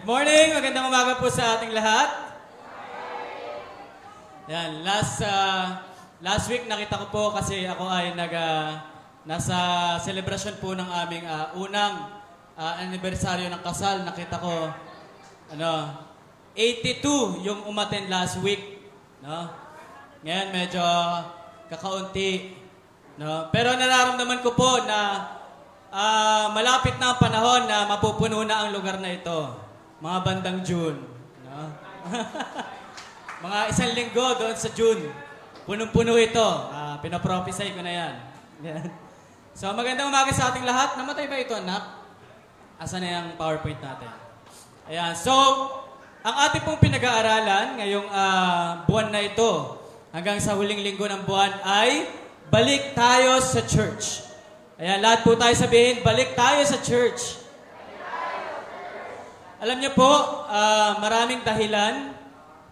Good morning! Magandang umaga po sa ating lahat. Yan, last uh, last week nakita ko po kasi ako ay nag uh, nasa celebration po ng aming uh, unang uh, anibersaryo ng kasal. Nakita ko ano 82 yung umattend last week, no? Ngayon medyo kakaunti, no? Pero nararamdaman ko po na uh, malapit na ang panahon na mapupuno na ang lugar na ito. Mga bandang June, no? Mga isang linggo doon sa June. Punong-puno ito. Uh, pinaprophesy ko na yan. yan. So magandang umaga sa ating lahat. Namatay ba ito, anak? Asa na yung PowerPoint natin? Ayan. So, ang ating pong pinag-aaralan ngayong uh, buwan na ito, hanggang sa huling linggo ng buwan, ay balik tayo sa church. Ayan, lahat po tayo sabihin, balik tayo sa church. Alam niyo po, uh, maraming dahilan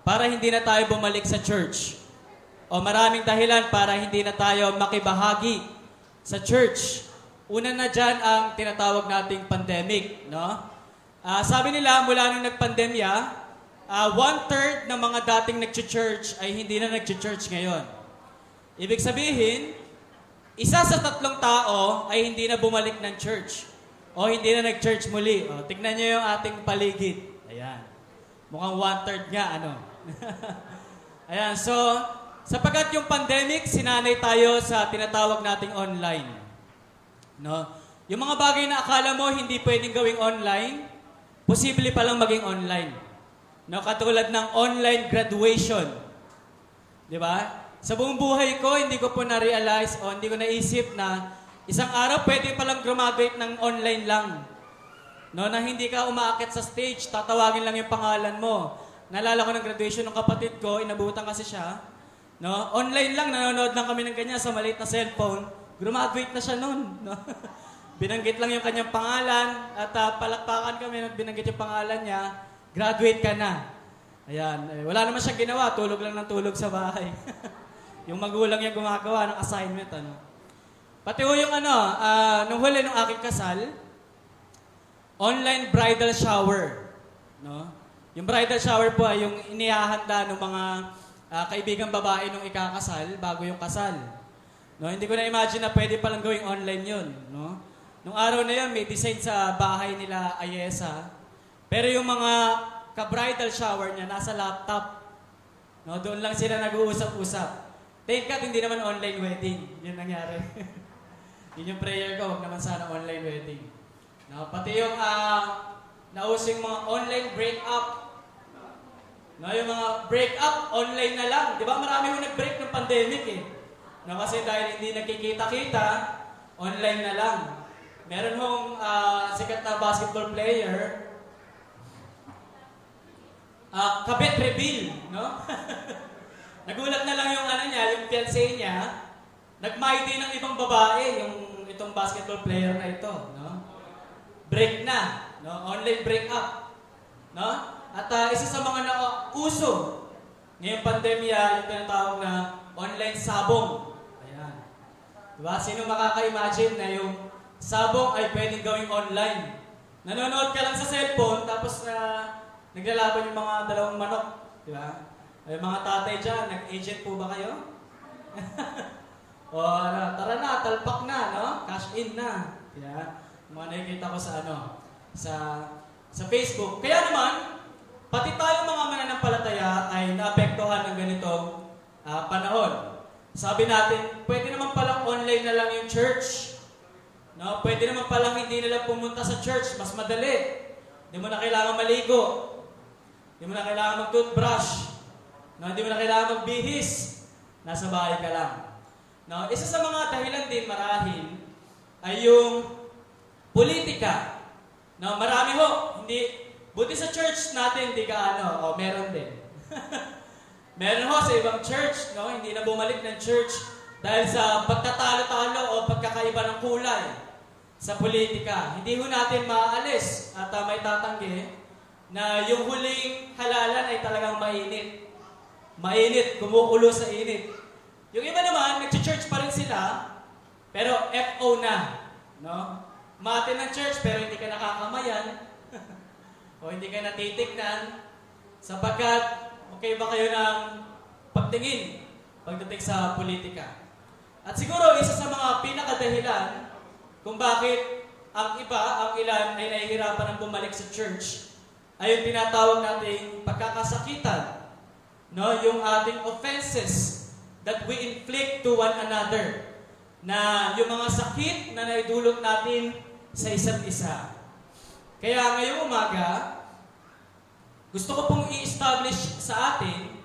para hindi na tayo bumalik sa church. O maraming dahilan para hindi na tayo makibahagi sa church. Una na dyan ang tinatawag nating pandemic, no? Uh, sabi nila, mula nung nagpandemya, uh, one-third ng mga dating nag-church ay hindi na nag-church ngayon. Ibig sabihin, isa sa tatlong tao ay hindi na bumalik ng church. O hindi na nag-church muli. O, tignan nyo yung ating paligid. Ayan. Mukhang one-third nga, ano? Ayan, so, sapagat yung pandemic, sinanay tayo sa tinatawag nating online. No? Yung mga bagay na akala mo hindi pwedeng gawing online, posible pa lang maging online. No, katulad ng online graduation. 'Di ba? Sa buong buhay ko, hindi ko po na-realize o hindi ko naisip na isang araw pwede pa lang graduate ng online lang. No, na hindi ka umaakit sa stage, tatawagin lang yung pangalan mo. Nalala ko ng graduation ng kapatid ko, inabutan kasi siya. No? Online lang, nanonood lang kami ng kanya sa maliit na cellphone. Graduate na siya noon. No? binanggit lang yung kanyang pangalan at uh, palakpakan kami at binanggit yung pangalan niya. Graduate ka na. Ayan. Eh, wala naman siya ginawa. Tulog lang ng tulog sa bahay. yung magulang niya gumagawa ng assignment. Ano? Pati ho yung ano, uh, nung huli ng aking kasal, online bridal shower. No? Yung bridal shower po ay yung inihahanda ng mga uh, kaibigang babae nung ikakasal bago yung kasal. No, hindi ko na imagine na pwede palang gawing online 'yon, no? Nung araw na 'yon, may design sa bahay nila Ayesa. Pero yung mga ka-bridal shower niya nasa laptop. No, doon lang sila nag-uusap-usap. Thank God, hindi naman online wedding. Yun nangyari. Yun yung prayer ko, huwag naman sana online wedding. No, pati yung uh, nausing mga online break-up No, yung mga break up, online na lang. Di ba marami yung nag-break ng pandemic eh. No, kasi dahil hindi nagkikita-kita, online na lang. Meron hong uh, sikat na basketball player, uh, kabit reveal, no? Nagulat na lang yung ano niya, yung fiancé niya, din ng ibang babae, yung itong basketball player na ito, no? Break na, no? Online break up, no? At uh, isa sa mga nauso ngayong pandemya, yung tinatawag na online sabong. Ayan. Diba? Sino makaka-imagine na yung sabong ay pwedeng gawing online? Nanonood ka lang sa cellphone, tapos na uh, naglalaban yung mga dalawang manok. Diba? Ay, mga tatay dyan, nag-agent po ba kayo? o ano, tara na, talpak na, no? Cash in na. Diba? Mga nakikita ko sa ano, sa sa Facebook. Kaya naman, Pati tayo mga mananampalataya ay naapektuhan ng ganitong uh, panahon. Sabi natin, pwede naman palang online na lang yung church. No? Pwede naman palang hindi na lang pumunta sa church. Mas madali. Hindi mo na kailangan maligo. Hindi mo na kailangan mag-toothbrush. No? Hindi mo na kailangan magbihis. Nasa bahay ka lang. No? Isa sa mga dahilan din marahil ay yung politika. No? Marami ho, hindi, Buti sa church natin, di ka ano, oh, meron din. meron ho sa ibang church, no? Hindi na bumalik ng church dahil sa pagkatalo-talo o pagkakaiba ng kulay sa politika. Hindi ho natin maaalis at uh, may tatanggi na yung huling halalan ay talagang mainit. Mainit, kumukulo sa init. Yung iba naman, nag-church pa rin sila, pero FO na. No? Mati ng church, pero hindi ka nakakamayan. o hindi kayo natitignan sapagkat okay ba kayo ng pagtingin pagdating sa politika. At siguro isa sa mga pinakadahilan kung bakit ang iba, ang ilan ay nahihirapan ng bumalik sa church ay yung tinatawag nating pagkakasakitan. No? Yung ating offenses that we inflict to one another. Na yung mga sakit na naidulot natin sa isa't isa. Kaya ngayong umaga, gusto ko pong i-establish sa atin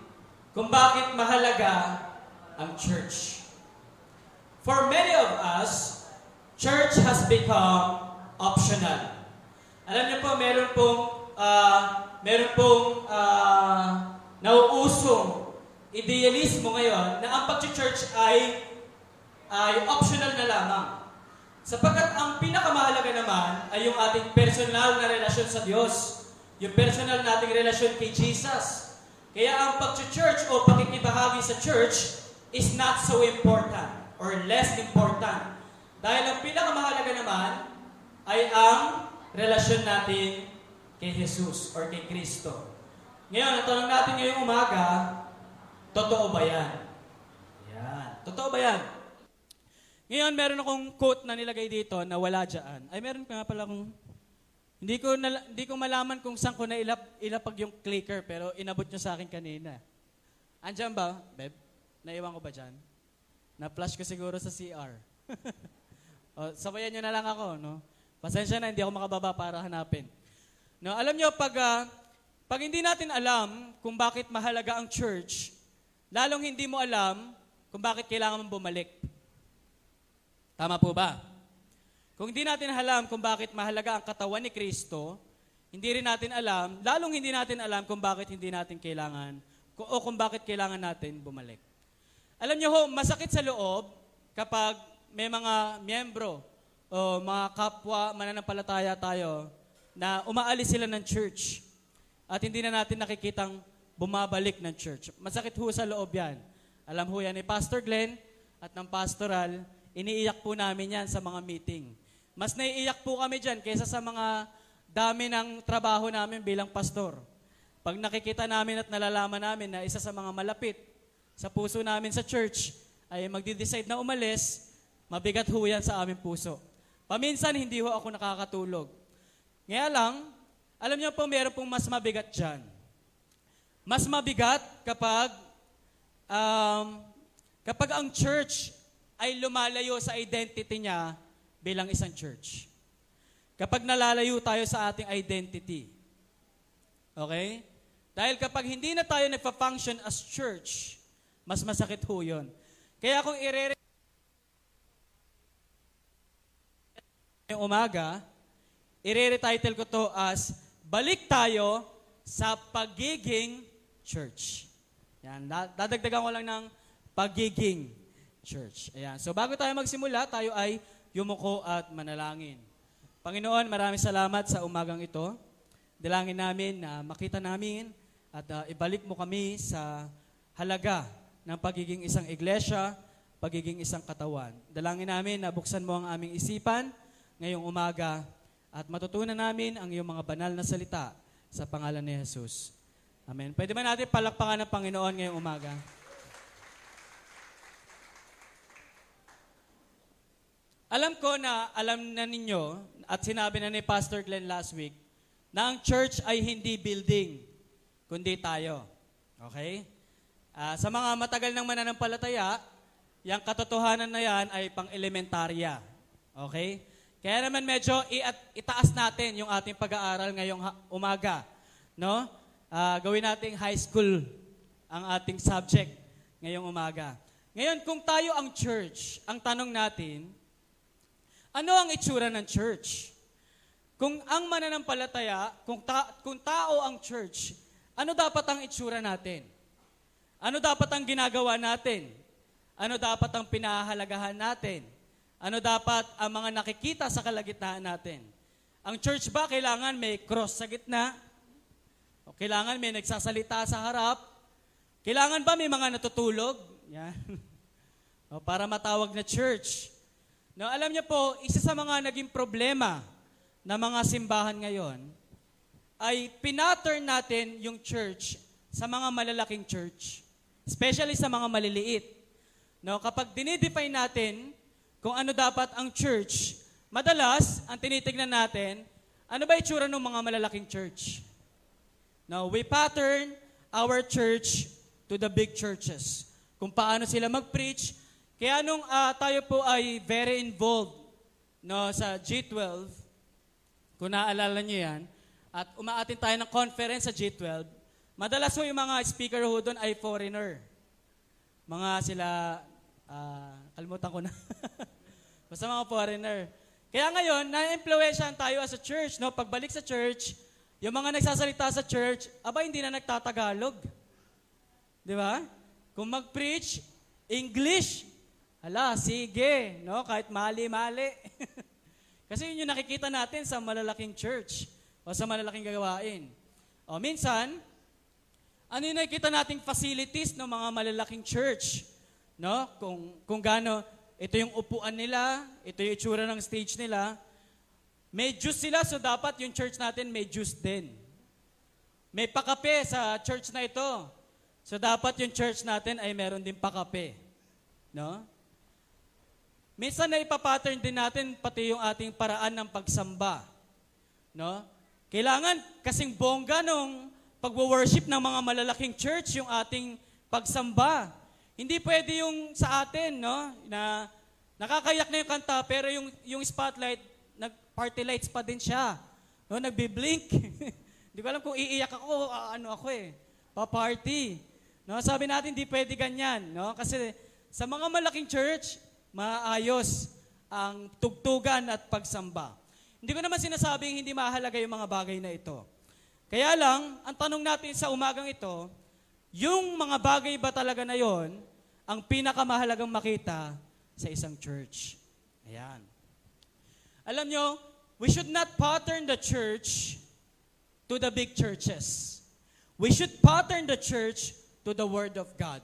kung bakit mahalaga ang church. For many of us, church has become optional. Alam niyo po, meron pong uh, meron pong uh, nauusong idealismo ngayon na ang pag-church ay ay optional na lamang. Sapagkat ang pinakamahalaga naman ay yung ating personal na relasyon sa Diyos. Yung personal nating relasyon kay Jesus. Kaya ang pag-church o pakikibahagi sa church is not so important or less important. Dahil ang pinakamahalaga naman ay ang relasyon natin kay Jesus or kay Kristo. Ngayon, ang tanong natin ngayong umaga, totoo ba yan? Yan. Totoo ba yan? Ngayon, meron akong quote na nilagay dito na wala dyan. Ay, meron nga pala akong... Hindi ko, na, hindi ko malaman kung saan ko na ilap, ilapag yung clicker, pero inabot nyo sa akin kanina. Andiyan ba, Beb? Naiwan ko ba dyan? Na-flash ko siguro sa CR. o, sabayan nyo na lang ako, no? Pasensya na, hindi ako makababa para hanapin. No, alam nyo, pag, uh, pag hindi natin alam kung bakit mahalaga ang church, lalong hindi mo alam kung bakit kailangan mong bumalik. Tama po ba? Kung hindi natin alam kung bakit mahalaga ang katawan ni Kristo, hindi rin natin alam, lalong hindi natin alam kung bakit hindi natin kailangan, o kung bakit kailangan natin bumalik. Alam niyo ho, masakit sa loob kapag may mga miyembro o mga kapwa mananampalataya tayo na umaalis sila ng church at hindi na natin nakikitang bumabalik ng church. Masakit ho sa loob yan. Alam ho yan ni Pastor Glenn at ng pastoral, iniiyak po namin yan sa mga meeting. Mas naiiyak po kami dyan kaysa sa mga dami ng trabaho namin bilang pastor. Pag nakikita namin at nalalaman namin na isa sa mga malapit sa puso namin sa church ay magdi-decide na umalis, mabigat ho yan sa aming puso. Paminsan, hindi ho ako nakakatulog. Ngayon lang, alam niyo po, meron pong mas mabigat dyan. Mas mabigat kapag um, kapag ang church ay lumalayo sa identity niya bilang isang church. Kapag nalalayo tayo sa ating identity. Okay? Dahil kapag hindi na tayo nagpa-function as church, mas masakit ho yun. Kaya kung irere yung umaga, irere-title ko to as Balik tayo sa pagiging church. Yan, dadagdagan ko lang ng pagiging church. Ayan. So bago tayo magsimula, tayo ay yumuko at manalangin. Panginoon, maraming salamat sa umagang ito. Dalangin namin na makita namin at uh, ibalik mo kami sa halaga ng pagiging isang iglesia, pagiging isang katawan. Dalangin namin na buksan mo ang aming isipan ngayong umaga at matutunan namin ang iyong mga banal na salita sa pangalan ni Jesus. Amen. Pwede ba natin palakpakan ng Panginoon ngayong umaga? Alam ko na alam na ninyo at sinabi na ni Pastor Glenn last week na ang church ay hindi building, kundi tayo. Okay? Uh, sa mga matagal ng mananampalataya, yung katotohanan na yan ay pang-elementarya. Okay? Kaya naman medyo itaas natin yung ating pag-aaral ngayong umaga. No? Uh, gawin nating high school ang ating subject ngayong umaga. Ngayon, kung tayo ang church, ang tanong natin, ano ang itsura ng church? Kung ang mananampalataya, kung, ta- kung tao ang church, ano dapat ang itsura natin? Ano dapat ang ginagawa natin? Ano dapat ang pinahahalagahan natin? Ano dapat ang mga nakikita sa kalagitnaan natin? Ang church ba kailangan may cross sa gitna? O kailangan may nagsasalita sa harap? Kailangan ba may mga natutulog? Yan. o para matawag na church. No, alam niyo po, isa sa mga naging problema ng mga simbahan ngayon ay pinattern natin yung church sa mga malalaking church. Especially sa mga maliliit. No, kapag dinidefine natin kung ano dapat ang church, madalas, ang tinitignan natin, ano ba itsura ng mga malalaking church? Now, we pattern our church to the big churches. Kung paano sila mag-preach. Kaya nung ah, tayo po ay very involved no, sa G12, kung naaalala nyo yan, at umaatin tayo ng conference sa G12, madalas po yung mga speaker ho doon ay foreigner. Mga sila, ah, kalimutan ko na. Basta mga foreigner. Kaya ngayon, na-influensyahan tayo as a church. No? Pagbalik sa church, yung mga nagsasalita sa church, aba hindi na nagtatagalog. Di ba? Kung mag-preach, English, hala, sige, no? kahit mali-mali. Kasi yun yung nakikita natin sa malalaking church o sa malalaking gagawain. O minsan, ano yung nakikita nating facilities ng mga malalaking church? No? Kung, kung gaano, ito yung upuan nila, ito yung itsura ng stage nila. May juice sila, so dapat yung church natin may juice din. May pakape sa church na ito. So dapat yung church natin ay meron din pakape. No? Minsan na ipapattern din natin pati yung ating paraan ng pagsamba. No? Kailangan kasing bongga nung pagwo-worship ng mga malalaking church yung ating pagsamba. Hindi pwede yung sa atin, no? Na nakakayak na yung kanta pero yung yung spotlight nag party lights pa din siya. No, nagbi-blink. Hindi ko alam kung iiyak ako, ah, ano ako eh. Pa-party. No, sabi natin hindi pwede ganyan, no? Kasi sa mga malaking church, maayos ang tugtugan at pagsamba. Hindi ko naman sinasabing hindi mahalaga yung mga bagay na ito. Kaya lang, ang tanong natin sa umagang ito, yung mga bagay ba talaga na yon ang pinakamahalagang makita sa isang church? Ayan. Alam nyo, we should not pattern the church to the big churches. We should pattern the church to the Word of God.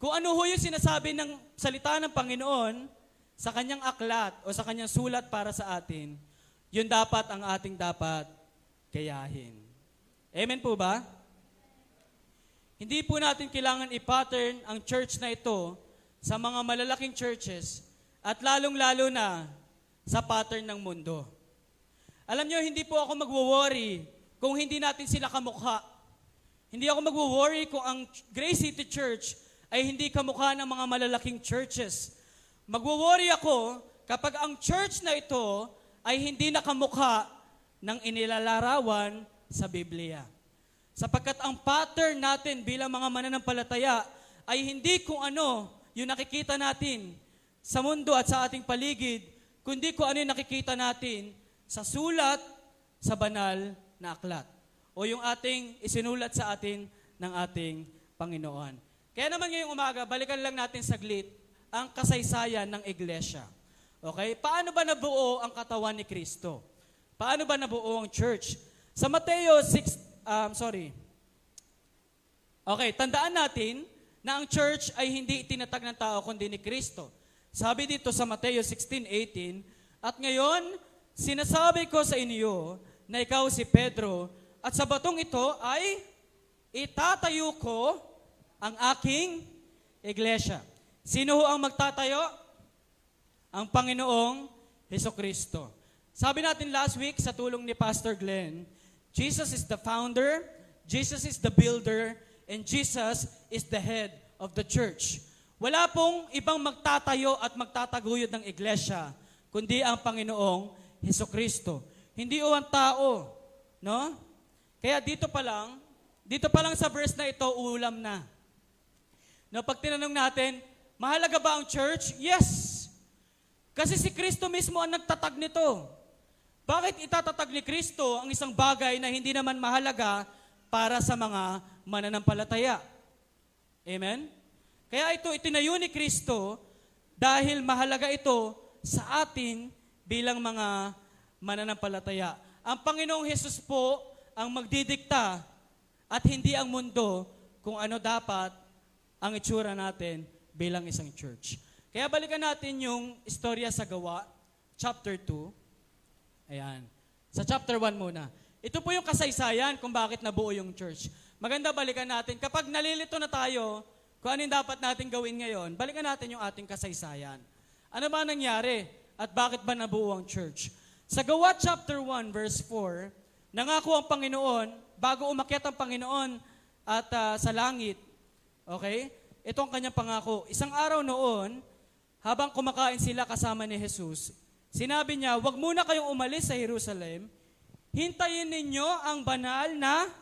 Kung ano ho yung sinasabi ng salita ng Panginoon sa kanyang aklat o sa kanyang sulat para sa atin, yun dapat ang ating dapat gayahin. Amen po ba? Hindi po natin kailangan i-pattern ang church na ito sa mga malalaking churches at lalong-lalo na sa pattern ng mundo. Alam nyo, hindi po ako magwo-worry kung hindi natin sila kamukha. Hindi ako magwo-worry kung ang Grace City Church ay hindi kamukha ng mga malalaking churches. Magwo-worry ako kapag ang church na ito ay hindi nakamukha ng inilalarawan sa Biblia. Sapagkat ang pattern natin bilang mga mananampalataya ay hindi kung ano yung nakikita natin sa mundo at sa ating paligid, kundi kung ano yung nakikita natin sa sulat sa banal na aklat o yung ating isinulat sa atin ng ating Panginoon. Kaya naman ngayong umaga, balikan lang natin saglit ang kasaysayan ng iglesia. Okay? Paano ba nabuo ang katawan ni Kristo? Paano ba nabuo ang church? Sa Mateo 6, um, sorry. Okay, tandaan natin na ang church ay hindi itinatag ng tao kundi ni Kristo. Sabi dito sa Mateo 16:18, at ngayon, sinasabi ko sa inyo na ikaw si Pedro, at sa batong ito ay itatayo ko ang aking iglesia. Sino ho ang magtatayo? Ang Panginoong Heso Kristo. Sabi natin last week sa tulong ni Pastor Glenn, Jesus is the founder, Jesus is the builder, and Jesus is the head of the church. Wala pong ibang magtatayo at magtataguyod ng iglesia, kundi ang Panginoong Heso Kristo. Hindi o ang tao, no? Kaya dito pa lang, dito pa lang sa verse na ito, ulam na. No, pag tinanong natin, mahalaga ba ang church? Yes. Kasi si Kristo mismo ang nagtatag nito. Bakit itatatag ni Kristo ang isang bagay na hindi naman mahalaga para sa mga mananampalataya? Amen? Kaya ito itinayo ni Kristo dahil mahalaga ito sa atin bilang mga mananampalataya. Ang Panginoong Hesus po ang magdidikta at hindi ang mundo kung ano dapat ang itsura natin bilang isang church. Kaya balikan natin yung istorya sa gawa, chapter 2. Ayan. Sa chapter 1 muna. Ito po yung kasaysayan kung bakit nabuo yung church. Maganda balikan natin. Kapag nalilito na tayo, kung ano yung dapat natin gawin ngayon, balikan natin yung ating kasaysayan. Ano ba nangyari? At bakit ba nabuo ang church? Sa Gawa chapter 1 verse 4, nangako ang Panginoon, bago umakyat ang Panginoon at ah, sa langit, okay? Ito ang kanyang pangako. Isang araw noon, habang kumakain sila kasama ni Jesus, sinabi niya, huwag muna kayong umalis sa Jerusalem, hintayin ninyo ang banal na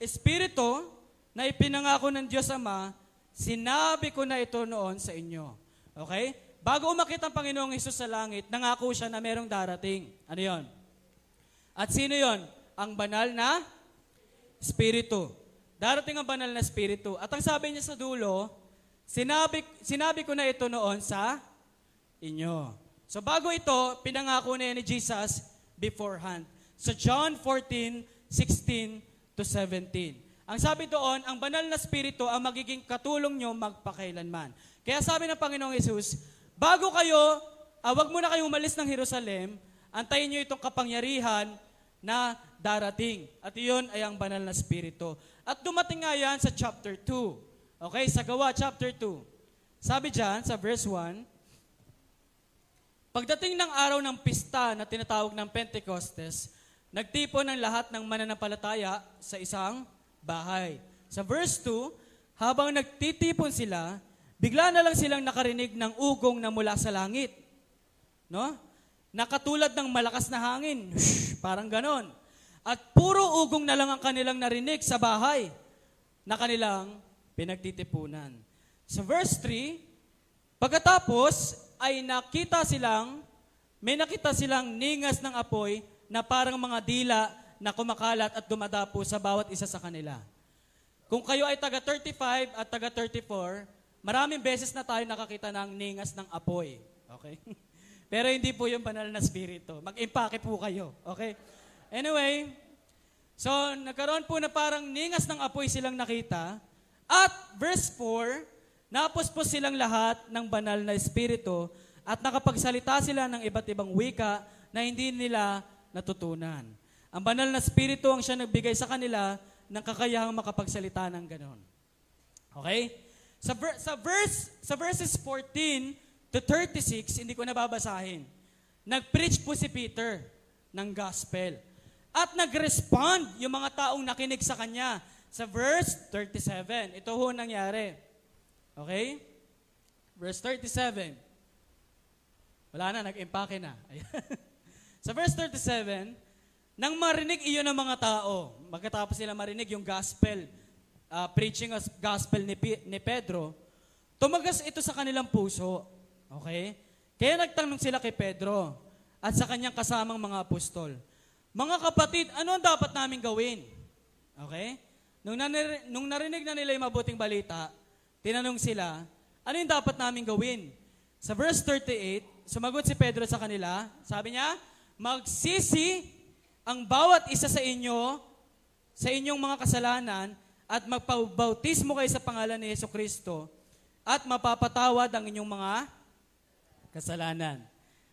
Espiritu na ipinangako ng Diyos Ama, sinabi ko na ito noon sa inyo. Okay? Bago umakit ang Panginoong Hesus sa langit, nangako siya na merong darating. Ano yon? At sino yon? Ang banal na Espiritu. Darating ang banal na Espiritu. At ang sabi niya sa dulo, sinabi, sinabi ko na ito noon sa inyo. So bago ito, pinangako na yan ni Jesus beforehand. Sa John 14, 16 to 17. Ang sabi doon, ang banal na spirito ang magiging katulong nyo magpakailanman. Kaya sabi ng Panginoong Yesus, bago kayo, ah, wag muna kayong umalis ng Jerusalem, antayin nyo itong kapangyarihan na darating. At iyon ay ang banal na spirito. At dumating nga yan sa chapter 2. Okay, sa gawa chapter 2. Sabi dyan, sa verse 1, Pagdating ng araw ng pista na tinatawag ng Pentecostes, nagtipon ng lahat ng mananampalataya sa isang bahay. Sa verse 2, habang nagtitipon sila, bigla na lang silang nakarinig ng ugong na mula sa langit. No? Nakatulad ng malakas na hangin. Shhh, parang ganon. At puro ugong na lang ang kanilang narinig sa bahay na kanilang pinagtitipunan. Sa verse 3, Pagkatapos ay nakita silang, may nakita silang ningas ng apoy na parang mga dila na kumakalat at dumadapo sa bawat isa sa kanila. Kung kayo ay taga 35 at taga 34, maraming beses na tayo nakakita ng ningas ng apoy. Okay? Pero hindi po yung banal na spirito. Mag-impake po kayo. Okay? Anyway, so nagkaroon po na parang ningas ng apoy silang nakita. At verse 4, Napuspos silang lahat ng banal na espiritu at nakapagsalita sila ng iba't ibang wika na hindi nila natutunan. Ang banal na espiritu ang siya nagbigay sa kanila ng kakayahang makapagsalita ng ganon. Okay? Sa, ver- sa, verse, sa verses 14 to 36, hindi ko nababasahin. Nag-preach po si Peter ng gospel. At nag-respond yung mga taong nakinig sa kanya. Sa verse 37, ito ho nangyari. Okay? Verse 37. Wala na, nag-impake na. Sa verse 37, nang marinig iyon ng mga tao, magkatapos sila marinig yung gospel, uh, preaching of gospel ni, P- ni Pedro, tumagas ito sa kanilang puso. Okay? Kaya nagtanong sila kay Pedro at sa kanyang kasamang mga apostol, Mga kapatid, ano ang dapat namin gawin? Okay? Nung, nanir- nung narinig na nila yung mabuting balita, Tinanong sila, ano yung dapat namin gawin? Sa verse 38, sumagot si Pedro sa kanila, sabi niya, magsisi ang bawat isa sa inyo sa inyong mga kasalanan at magpabautismo kayo sa pangalan ni Yeso Kristo at mapapatawad ang inyong mga kasalanan.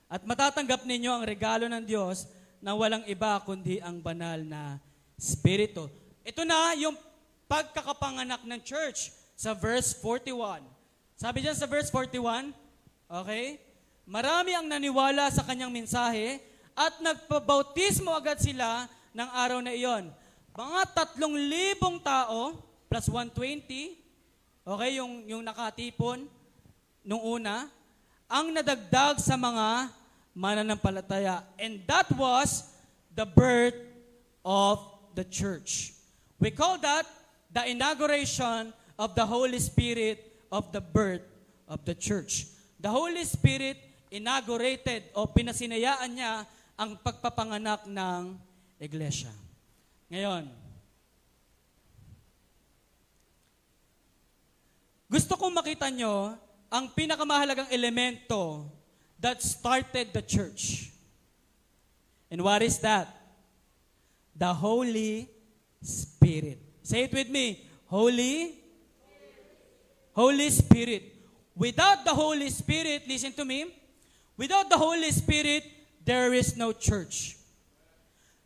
At matatanggap ninyo ang regalo ng Diyos na walang iba kundi ang banal na Espiritu. Ito na yung pagkakapanganak ng church sa verse 41. Sabi diyan sa verse 41, okay? Marami ang naniwala sa kanyang mensahe at nagpabautismo agad sila ng araw na iyon. Mga tatlong libong tao plus 120, okay, yung, yung nakatipon nung una, ang nadagdag sa mga mananampalataya. And that was the birth of the church. We call that the inauguration of the Holy Spirit of the birth of the church. The Holy Spirit inaugurated o pinasinayaan niya ang pagpapanganak ng iglesia. Ngayon, gusto kong makita nyo ang pinakamahalagang elemento that started the church. And what is that? The Holy Spirit. Say it with me. Holy Holy Spirit. Without the Holy Spirit, listen to me, without the Holy Spirit, there is no church.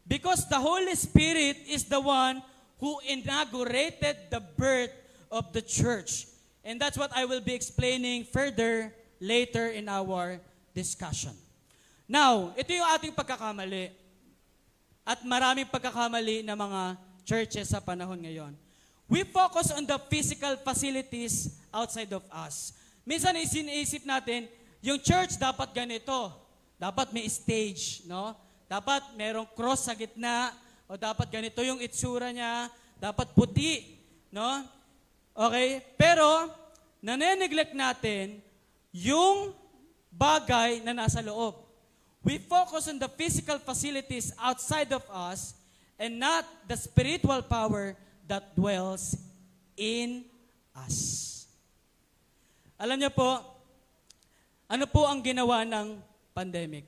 Because the Holy Spirit is the one who inaugurated the birth of the church. And that's what I will be explaining further later in our discussion. Now, ito yung ating pagkakamali. At maraming pagkakamali ng mga churches sa panahon ngayon. We focus on the physical facilities outside of us. Minsan isinisip natin, yung church dapat ganito. Dapat may stage, no? Dapat merong cross sa gitna, o dapat ganito yung itsura niya, dapat puti, no? Okay? Pero, nane-neglect natin yung bagay na nasa loob. We focus on the physical facilities outside of us and not the spiritual power that dwells in us. Alam niyo po, ano po ang ginawa ng pandemic?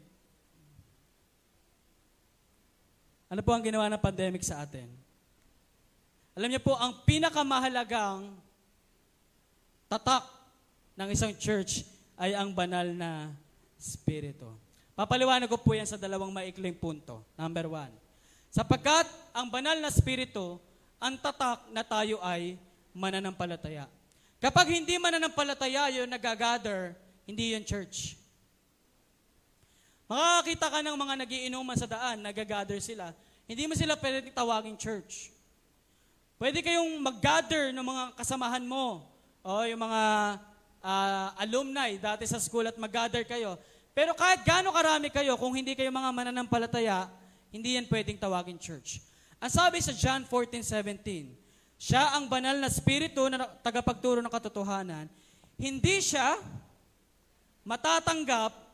Ano po ang ginawa ng pandemic sa atin? Alam niyo po, ang pinakamahalagang tatak ng isang church ay ang banal na spirito. Papaliwanag ko po yan sa dalawang maikling punto. Number one. Sapagkat ang banal na spirito, ang tatak na tayo ay mananampalataya. Kapag hindi mananampalataya yung nagagather, hindi yun church. Makakakita ka ng mga nagiinuman sa daan, nagagather sila. Hindi mo sila pwede tawaging church. Pwede kayong mag-gather ng mga kasamahan mo, o yung mga uh, alumni dati sa school at mag-gather kayo. Pero kahit gaano karami kayo, kung hindi kayo mga mananampalataya, hindi yan pwedeng tawagin church. Ang sabi sa John 14:17, siya ang banal na spirito na tagapagturo ng katotohanan. Hindi siya matatanggap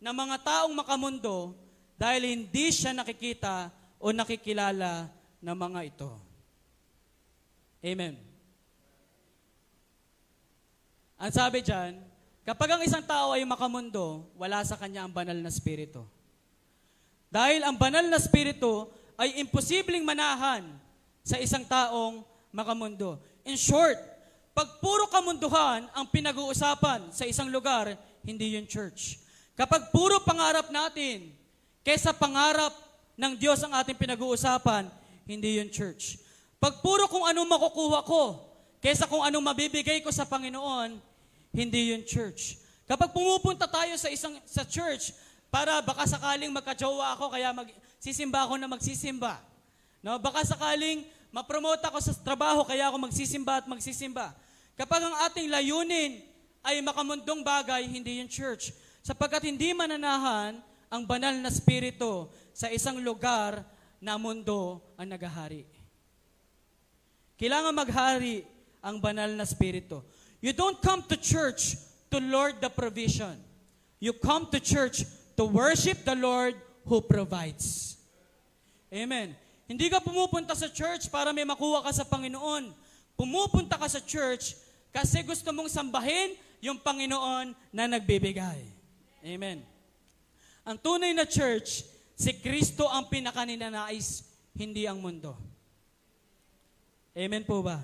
ng mga taong makamundo dahil hindi siya nakikita o nakikilala ng mga ito. Amen. Ang sabi dyan, Kapag ang isang tao ay makamundo, wala sa kanya ang banal na spirito. Dahil ang banal na spirito ay imposibleng manahan sa isang taong makamundo. In short, pag puro kamunduhan ang pinag-uusapan sa isang lugar, hindi yun church. Kapag puro pangarap natin, kesa pangarap ng Diyos ang ating pinag-uusapan, hindi yun church. Pag puro kung anong makukuha ko, kesa kung anong mabibigay ko sa Panginoon, hindi yun church. Kapag pumupunta tayo sa isang sa church para baka sakaling magka-jowa ako kaya magsisimba ako na magsisimba. No, baka sakaling ma-promote ako sa trabaho kaya ako magsisimba at magsisimba. Kapag ang ating layunin ay makamundong bagay, hindi yung church. Sapagkat hindi mananahan ang banal na spirito sa isang lugar na mundo ang nagahari. Kailangan maghari ang banal na spirito. You don't come to church to lord the provision. You come to church to worship the Lord who provides. Amen. Hindi ka pumupunta sa church para may makuha ka sa Panginoon. Pumupunta ka sa church kasi gusto mong sambahin yung Panginoon na nagbibigay. Amen. Ang tunay na church, si Kristo ang pinakaninanais, hindi ang mundo. Amen po ba?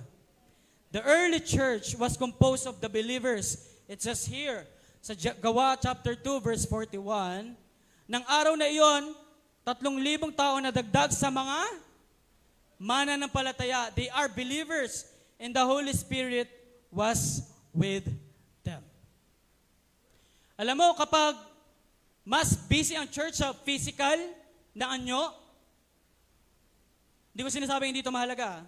The early church was composed of the believers. It says here, sa Gawa chapter 2 verse 41, ng araw na iyon, tatlong libong tao na dagdag sa mga mananampalataya. They are believers and the Holy Spirit was with. Alam mo, kapag mas busy ang church sa physical na anyo, hindi ko sinasabing hindi ito mahalaga.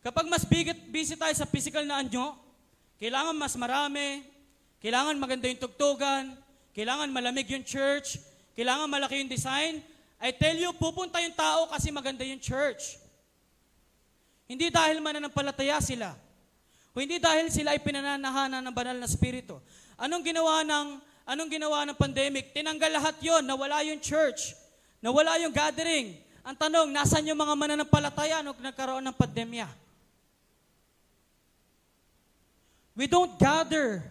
Kapag mas bigit, busy tayo sa physical na anyo, kailangan mas marami, kailangan maganda yung tugtugan, kailangan malamig yung church, kailangan malaki yung design. I tell you, pupunta yung tao kasi maganda yung church. Hindi dahil mananampalataya sila. O hindi dahil sila ay pinananahanan ng banal na spirito. Anong ginawa ng anong ginawa ng pandemic? Tinanggal lahat 'yon, nawala yung church, nawala yung gathering. Ang tanong, nasan yung mga mananampalataya nung nagkaroon ng pandemya? We don't gather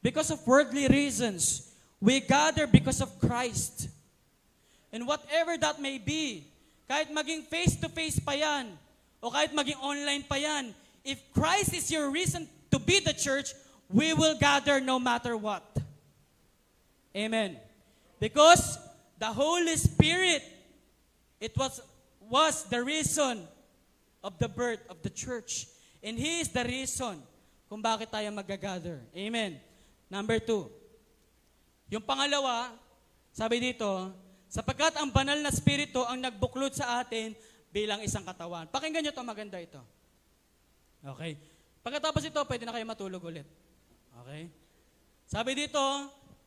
because of worldly reasons. We gather because of Christ. And whatever that may be, kahit maging face-to-face pa yan, o kahit maging online pa yan, if Christ is your reason to be the church, we will gather no matter what. Amen. Because the Holy Spirit, it was, was the reason of the birth of the church. And He is the reason kung bakit tayo magagather. Amen. Number two. Yung pangalawa, sabi dito, sapagkat ang banal na spirito ang nagbuklod sa atin bilang isang katawan. Pakinggan nyo to, maganda ito. Okay. Pagkatapos ito, pwede na kayo matulog ulit. Okay? Sabi dito,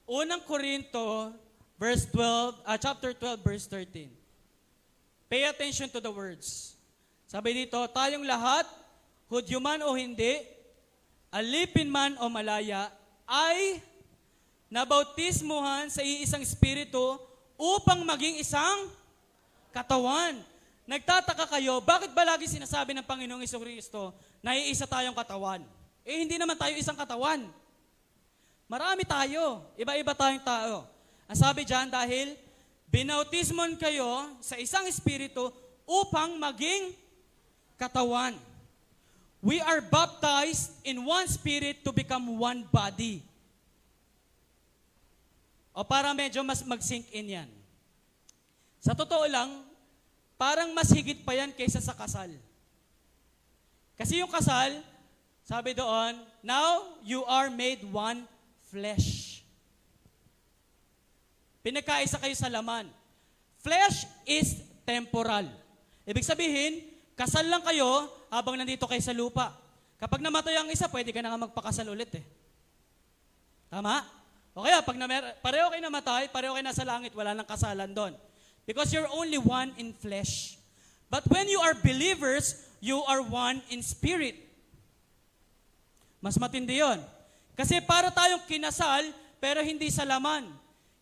unang Korinto, verse 12, ah, chapter 12, verse 13. Pay attention to the words. Sabi dito, tayong lahat, Hudyo man o hindi, alipin man o malaya, ay nabautismuhan sa iisang espiritu upang maging isang katawan. Nagtataka kayo, bakit ba lagi sinasabi ng Panginoong Kristo na iisa tayong katawan? Eh, hindi naman tayo isang katawan. Marami tayo. Iba-iba tayong tao. Ang sabi dyan, dahil binautismon kayo sa isang espiritu upang maging katawan. We are baptized in one spirit to become one body. O para medyo mas mag-sink in yan. Sa totoo lang, parang mas higit pa yan kaysa sa kasal. Kasi yung kasal, sabi doon, now you are made one flesh. Pinagkaisa kayo sa laman. Flesh is temporal. Ibig sabihin, kasal lang kayo habang nandito kayo sa lupa. Kapag namatay ang isa, pwede ka na nga magpakasal ulit eh. Tama? O kaya, pag namer- pareho kayo namatay, pareho kayo nasa langit, wala nang kasalan doon. Because you're only one in flesh. But when you are believers, you are one in spirit. Mas matindi yon. Kasi para tayong kinasal, pero hindi sa laman.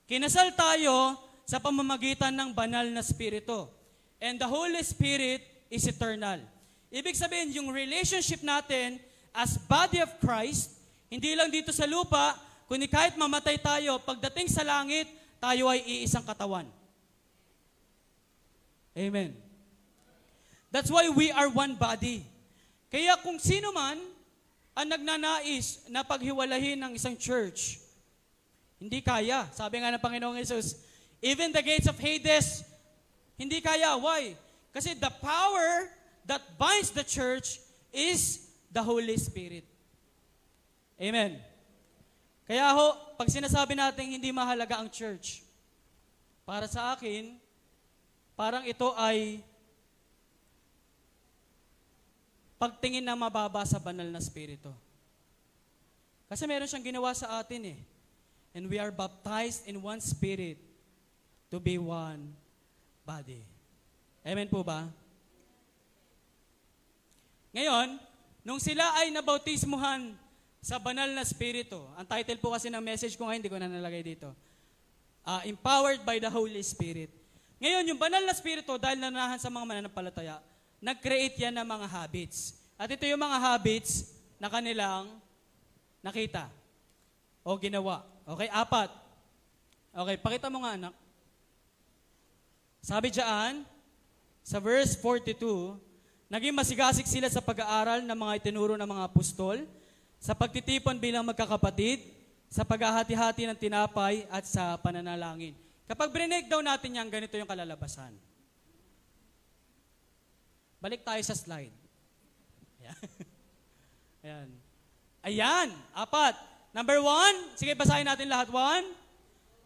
Kinasal tayo sa pamamagitan ng banal na spirito. And the Holy Spirit is eternal. Ibig sabihin, yung relationship natin as body of Christ, hindi lang dito sa lupa, kundi kahit mamatay tayo, pagdating sa langit, tayo ay iisang katawan. Amen. That's why we are one body. Kaya kung sino man ang nagnanais na paghiwalahin ng isang church, hindi kaya. Sabi nga ng Panginoong Yesus, even the gates of Hades, hindi kaya. Why? Kasi the power that binds the church is the Holy Spirit. Amen. Kaya ho, pag sinasabi natin hindi mahalaga ang church, para sa akin, parang ito ay pagtingin na mababa sa banal na spirito. Kasi meron siyang ginawa sa atin eh. And we are baptized in one spirit to be one body. Amen po ba? Ngayon, nung sila ay nabautismuhan sa banal na spirito, ang title po kasi ng message ko ngayon, hindi ko na nalagay dito, uh, empowered by the Holy Spirit. Ngayon, yung banal na spirito, dahil nanahan sa mga mananampalataya, nag-create yan ng mga habits. At ito yung mga habits na kanilang nakita o ginawa. Okay, apat. Okay, pakita mo nga anak. Sabi diyan, sa verse 42, naging masigasig sila sa pag-aaral ng mga itinuro ng mga apostol, sa pagtitipon bilang magkakapatid, sa paghahati-hati ng tinapay at sa pananalangin. Kapag break down natin yan, ganito yung kalalabasan. Balik tayo sa slide. Ayan. Ayan. Ayan. Apat. Number one, sige basahin natin lahat. One,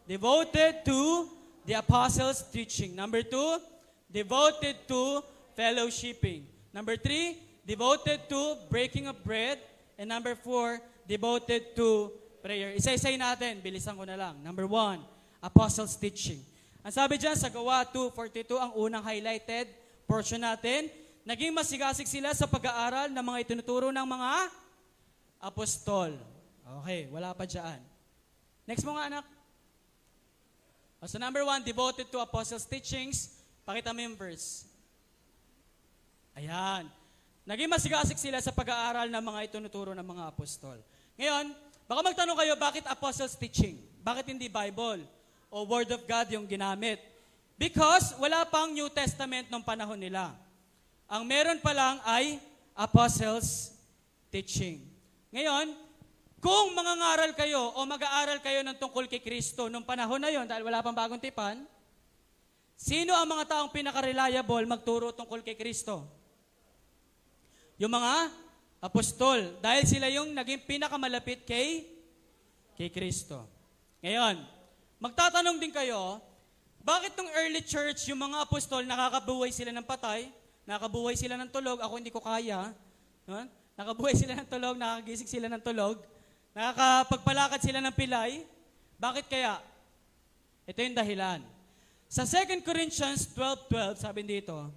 devoted to the apostles' teaching. Number two, devoted to fellowshipping. Number three, devoted to breaking of bread. And number four, devoted to prayer. Isa-isay natin, bilisan ko na lang. Number one, apostles' teaching. Ang sabi dyan sa Gawa 2.42, ang unang highlighted portion natin, naging masigasig sila sa pag-aaral ng mga itinuturo ng mga apostol. Okay, wala pa dyan. Next mo nga anak. O, so number one, devoted to apostles' teachings. Pakita mo yung verse. Ayan. Naging masigasig sila sa pag-aaral ng mga itinuturo ng mga apostol. Ngayon, baka magtanong kayo, bakit apostles' teaching? Bakit hindi Bible? O Word of God yung ginamit? Because wala pang New Testament nung panahon nila. Ang meron pa lang ay apostles' teaching. Ngayon, kung mangangaral kayo o mag-aaral kayo ng tungkol kay Kristo nung panahon na yon dahil wala pang bagong tipan, Sino ang mga taong pinaka-reliable magturo tungkol kay Kristo? Yung mga apostol. Dahil sila yung naging pinakamalapit kay, kay Kristo. Ngayon, magtatanong din kayo, bakit tong early church, yung mga apostol, nakakabuhay sila ng patay, nakakabuhay sila ng tulog, ako hindi ko kaya, no? nakabuhay sila ng tulog, nakagising sila ng tulog, nakakapagpalakad sila ng pilay, bakit kaya? Ito yung dahilan. Sa 2 Corinthians 12.12, sabi dito,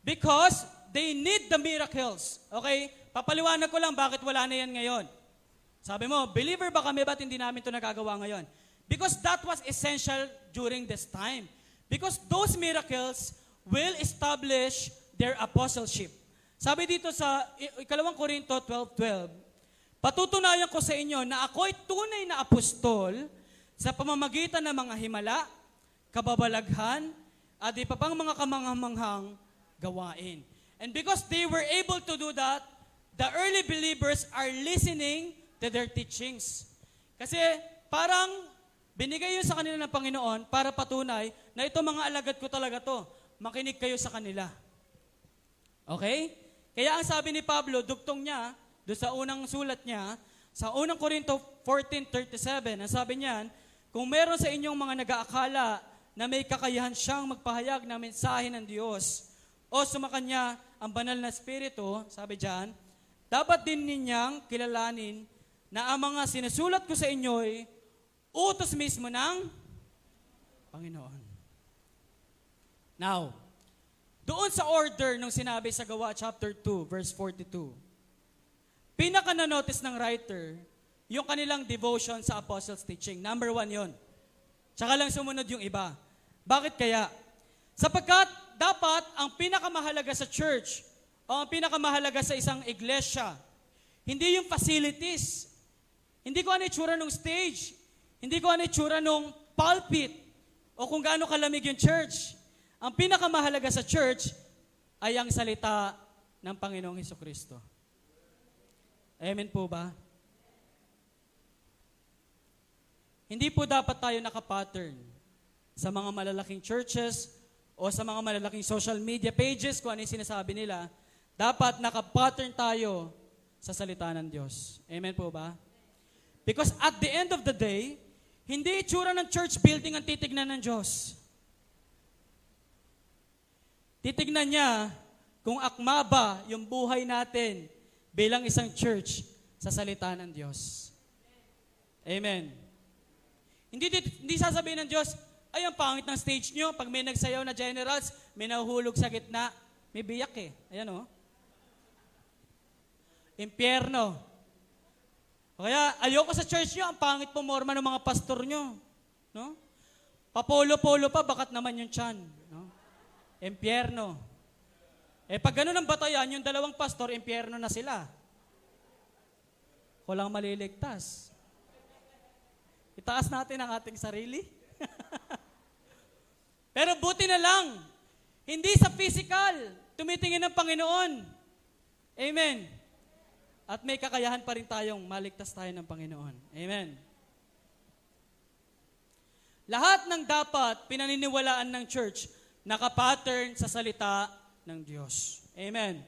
Because they need the miracles. Okay? Papaliwanag ko lang bakit wala na yan ngayon. Sabi mo, believer ba kami, ba't hindi namin ito nagagawa ngayon? Because that was essential during this time. Because those miracles will establish their apostleship. Sabi dito sa ikalawang Korinto 12.12, Patutunayan ko sa inyo na ako'y tunay na apostol sa pamamagitan ng mga himala, kababalaghan, at di pa pang mga kamanghamanghang gawain. And because they were able to do that, the early believers are listening to their teachings. Kasi parang binigay yun sa kanila ng Panginoon para patunay na ito mga alagad ko talaga to. Makinig kayo sa kanila. Okay? Kaya ang sabi ni Pablo, dugtong niya, doon sa unang sulat niya, sa unang Korinto 14.37, ang sabi niyan, kung meron sa inyong mga nag-aakala na may kakayahan siyang magpahayag ng mensahe ng Diyos o sumakanya ang banal na spirito, sabi diyan, dapat din ninyang kilalanin na ang mga sinusulat ko sa inyo ay utos mismo ng Panginoon. Now, doon sa order nung sinabi sa Gawa chapter 2, verse 42, pinaka na-notice ng writer, yung kanilang devotion sa apostles' teaching. Number one yon. Tsaka lang sumunod yung iba. Bakit kaya? Sapagkat dapat ang pinakamahalaga sa church o ang pinakamahalaga sa isang iglesia, hindi yung facilities. Hindi ko ano itsura ng stage. Hindi ko ano itsura ng pulpit o kung gaano kalamig yung church. Ang pinakamahalaga sa church ay ang salita ng Panginoong Heso Kristo. Amen po ba? Hindi po dapat tayo nakapattern sa mga malalaking churches o sa mga malalaking social media pages kung ano yung sinasabi nila. Dapat nakapattern tayo sa salita ng Diyos. Amen po ba? Because at the end of the day, hindi itsura ng church building ang titignan ng Diyos. Titignan niya kung akma ba yung buhay natin bilang isang church sa salita ng Diyos. Amen. Hindi, hindi sasabihin ng Diyos, ay, ang pangit ng stage nyo. Pag may nagsayaw na generals, may nahuhulog sa gitna. May biyak eh. Ayan o. Oh. Impyerno. O kaya, ayoko sa church nyo, ang pangit pumorma ng mga pastor nyo. No? Papolo-polo pa, bakat naman yung chan. No? Impyerno. Eh, pag ganun ang batayan, yung dalawang pastor, impyerno na sila. Walang maliligtas. Itaas natin ang ating sarili. Pero buti na lang, hindi sa physical, tumitingin ng Panginoon. Amen. At may kakayahan pa rin tayong maligtas tayo ng Panginoon. Amen. Lahat ng dapat pinaniniwalaan ng church, nakapattern sa salita ng Diyos. Amen.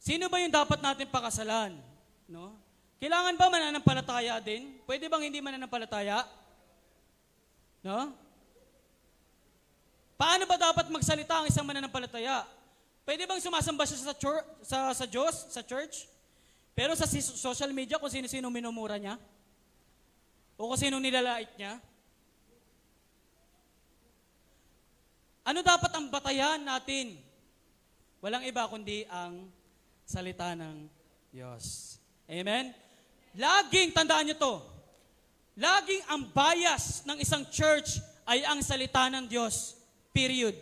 Sino ba yung dapat natin pakasalan? No? Kailangan ba mananampalataya din? Pwede bang hindi mananampalataya? No? Paano ba dapat magsalita ang isang mananampalataya? Pwede bang sumasamba siya sa, chur- sa, sa Diyos, sa church? Pero sa social media, kung sino-sino minumura niya? O kung sino nilalait niya? Ano dapat ang batayan natin? Walang iba kundi ang salita ng Diyos. Amen? Laging, tandaan nyo to, laging ang bias ng isang church ay ang salita ng Diyos. Period.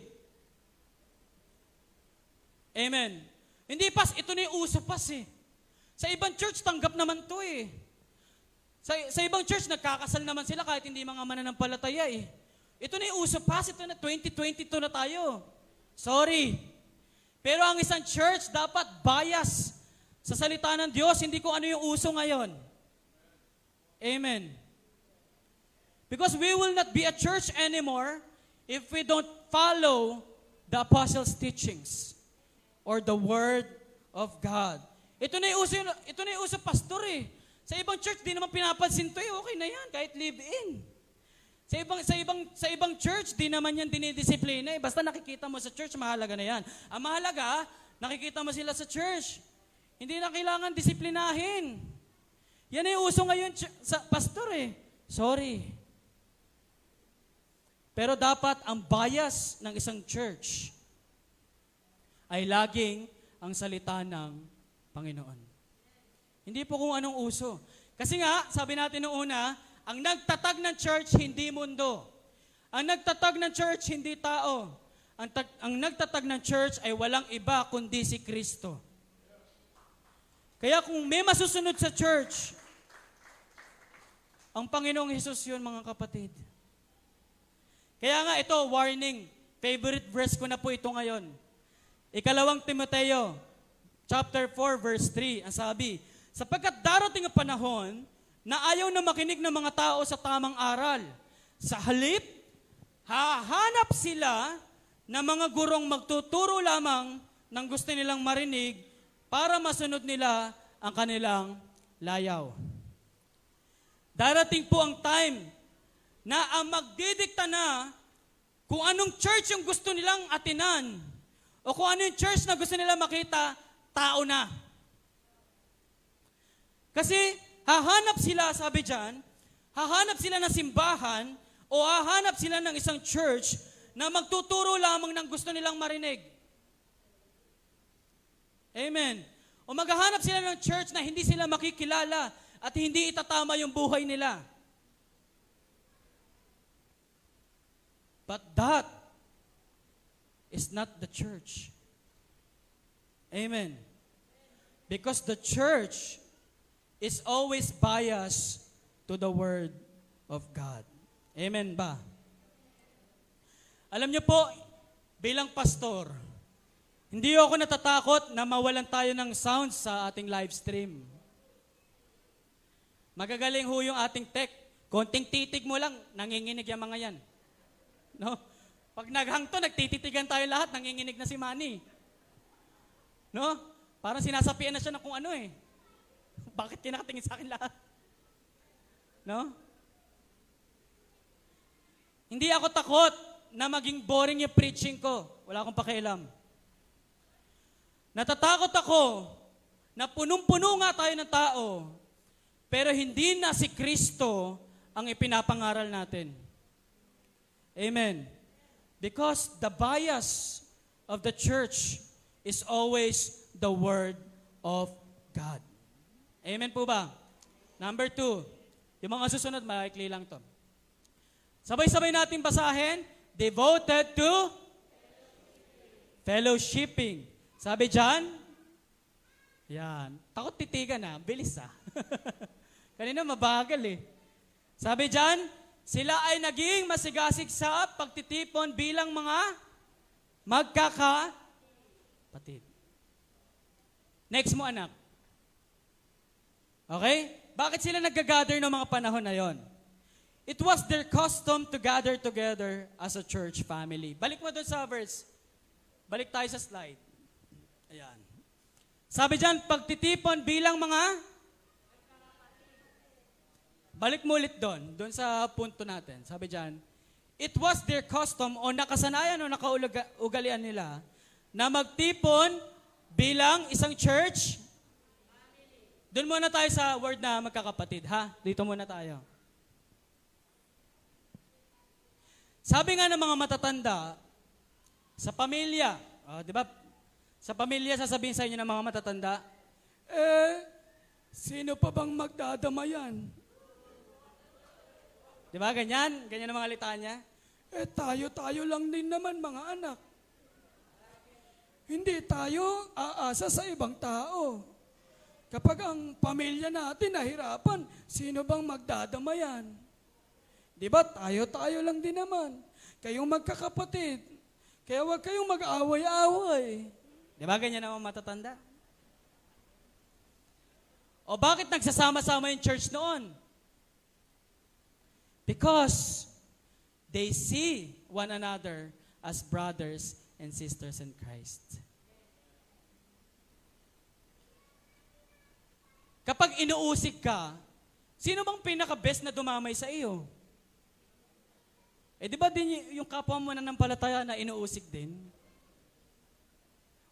Amen. Hindi pas, ito na yung uso pas eh. Sa ibang church, tanggap naman to eh. Sa, sa ibang church, nagkakasal naman sila kahit hindi mga mananampalataya eh. Ito na yung uso pas, ito na 2022 na tayo. Sorry. Pero ang isang church dapat bias sa salita ng Diyos, hindi ko ano yung uso ngayon. Amen. Because we will not be a church anymore if we don't follow the apostles' teachings or the word of God. Ito na yung uso, ito na yung uso pastor eh. Sa ibang church, di naman pinapansin to eh. Okay na yan, kahit live-in. Sa ibang, sa ibang, sa ibang church, di naman yan dinidisiplina eh. Basta nakikita mo sa church, mahalaga na yan. Ang mahalaga, nakikita mo sila sa church. Hindi na kailangan disiplinahin. Yan ay uso ngayon sa pastor eh. Sorry. Pero dapat ang bias ng isang church ay laging ang salita ng Panginoon. Hindi po kung anong uso. Kasi nga, sabi natin noong una, ang nagtatag ng church, hindi mundo. Ang nagtatag ng church, hindi tao. Ang, tag- ang nagtatag ng church ay walang iba kundi si Kristo. Kaya kung may masusunod sa church, ang Panginoong Hesus yun, mga kapatid. Kaya nga ito, warning. Favorite verse ko na po ito ngayon. Ikalawang Timoteo, chapter 4, verse 3. Ang sabi, sapagkat darating ang panahon na ayaw na makinig ng mga tao sa tamang aral. Sa halip, hahanap sila ng mga gurong magtuturo lamang ng gusto nilang marinig para masunod nila ang kanilang layaw. Darating po ang time na ang magdidikta na kung anong church yung gusto nilang atinan o kung ano yung church na gusto nila makita, tao na. Kasi hahanap sila, sabi dyan, hahanap sila ng simbahan o hahanap sila ng isang church na magtuturo lamang ng gusto nilang marinig. Amen. O maghahanap sila ng church na hindi sila makikilala at hindi itatama yung buhay nila. But that is not the church. Amen. Because the church is always biased to the Word of God. Amen ba? Alam niyo po, bilang pastor, hindi ako natatakot na mawalan tayo ng sound sa ating live stream. Magagaling ho yung ating tech. Konting titig mo lang, nanginginig yung mga yan. No? Pag naghangto, nagtititigan tayo lahat, nanginginig na si Manny. No? Parang sinasapian na siya ng kung ano eh. Bakit kinakatingin sa akin lahat? No? Hindi ako takot na maging boring yung preaching ko. Wala akong pakialam. Natatakot ako na punong-puno nga tayo ng tao, pero hindi na si Kristo ang ipinapangaral natin. Amen. Because the bias of the church is always the Word of God. Amen po ba? Number two, yung mga susunod, maikli lang to. Sabay-sabay natin basahin, devoted to fellowshipping. Sabi dyan, yan, takot titigan na, bilis ah. Kanina mabagal eh. Sabi dyan, sila ay naging masigasig sa pagtitipon bilang mga magkakapatid. Next mo anak. Okay? Bakit sila nag-gather ng mga panahon na yon? It was their custom to gather together as a church family. Balik mo doon sa verse. Balik tayo sa slide. Ayan. Sabi dyan, pagtitipon bilang mga Balik mo ulit doon, doon sa punto natin. Sabi dyan, it was their custom o nakasanayan o nakaugalian nila na magtipon bilang isang church. Doon muna tayo sa word na magkakapatid, ha? Dito muna tayo. Sabi nga ng mga matatanda, sa pamilya, oh, di ba? Sa pamilya, sasabihin sa inyo ng mga matatanda, eh, sino pa bang magdadamayan? Di ba, ganyan? Ganyan ang mga litanya. Eh, tayo-tayo lang din naman, mga anak. Hindi tayo aasa sa ibang tao. Kapag ang pamilya natin nahirapan, sino bang magdadamayan? Di ba, tayo-tayo lang din naman. Kayong magkakapatid. Kaya huwag kayong mag-away-away. Di ba, ganyan naman matatanda? O bakit nagsasama-sama yung church noon? Because they see one another as brothers and sisters in Christ. Kapag inuusig ka, sino bang pinaka-best na dumamay sa iyo? Eh di ba din yung kapwa mo na ng palataya na inuusig din?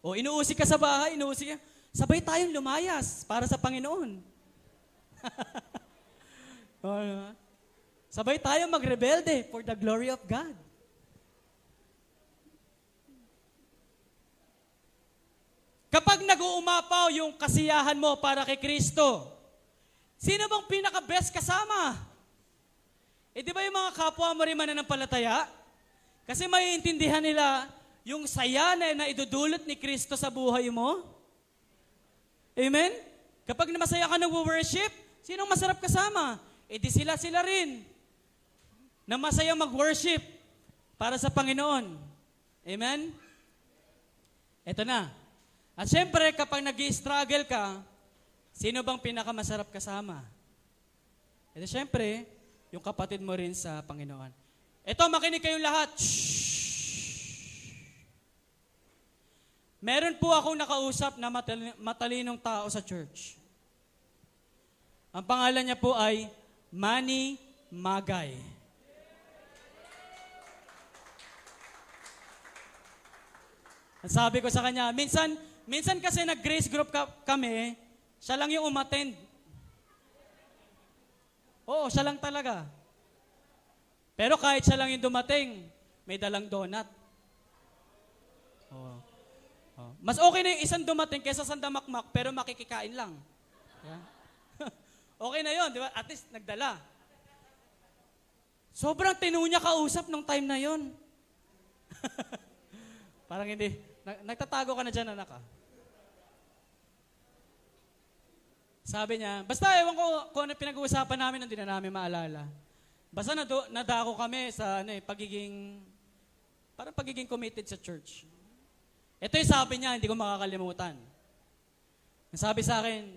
O inuusig ka sa bahay, inuusig ka, sabay tayong lumayas para sa Panginoon. Sabay tayong magrebelde for the glory of God. Kapag nag-uumapaw yung kasiyahan mo para kay Kristo, sino bang pinaka-best kasama? Eh di ba yung mga kapwa mo rin mananampalataya? Kasi maiintindihan nila yung saya na, na idudulot ni Kristo sa buhay mo. Amen? Kapag masaya ka nag-worship, sinong masarap kasama? Eh di sila sila rin na masaya mag-worship para sa Panginoon. Amen? Ito na. At syempre, kapag nag struggle ka, sino bang pinakamasarap kasama? Ito syempre, yung kapatid mo rin sa Panginoon. Ito, makinig kayong lahat. Shhh. Meron po akong nakausap na matali- matalinong tao sa church. Ang pangalan niya po ay Manny Magay. Ang sabi ko sa kanya, minsan, minsan kasi nag-grace group ka- kami, siya lang yung umattend. Oo, siya lang talaga. Pero kahit siya lang yung dumating, may dalang donut. Oo. Oo. Mas okay na yung isang dumating kaysa sa damakmak, pero makikikain lang. Yeah. okay na yon, di ba? At least nagdala. Sobrang tinu niya kausap nung time na yon. Parang hindi. Nag- nagtatago ka na dyan, anak ah. Sabi niya, basta ewan ko kung ano pinag-uusapan namin, hindi na namin maalala. Basta nado, nadako kami sa ano, eh, pagiging, parang pagiging committed sa church. Ito yung sabi niya, hindi ko makakalimutan. Ang sabi sa akin,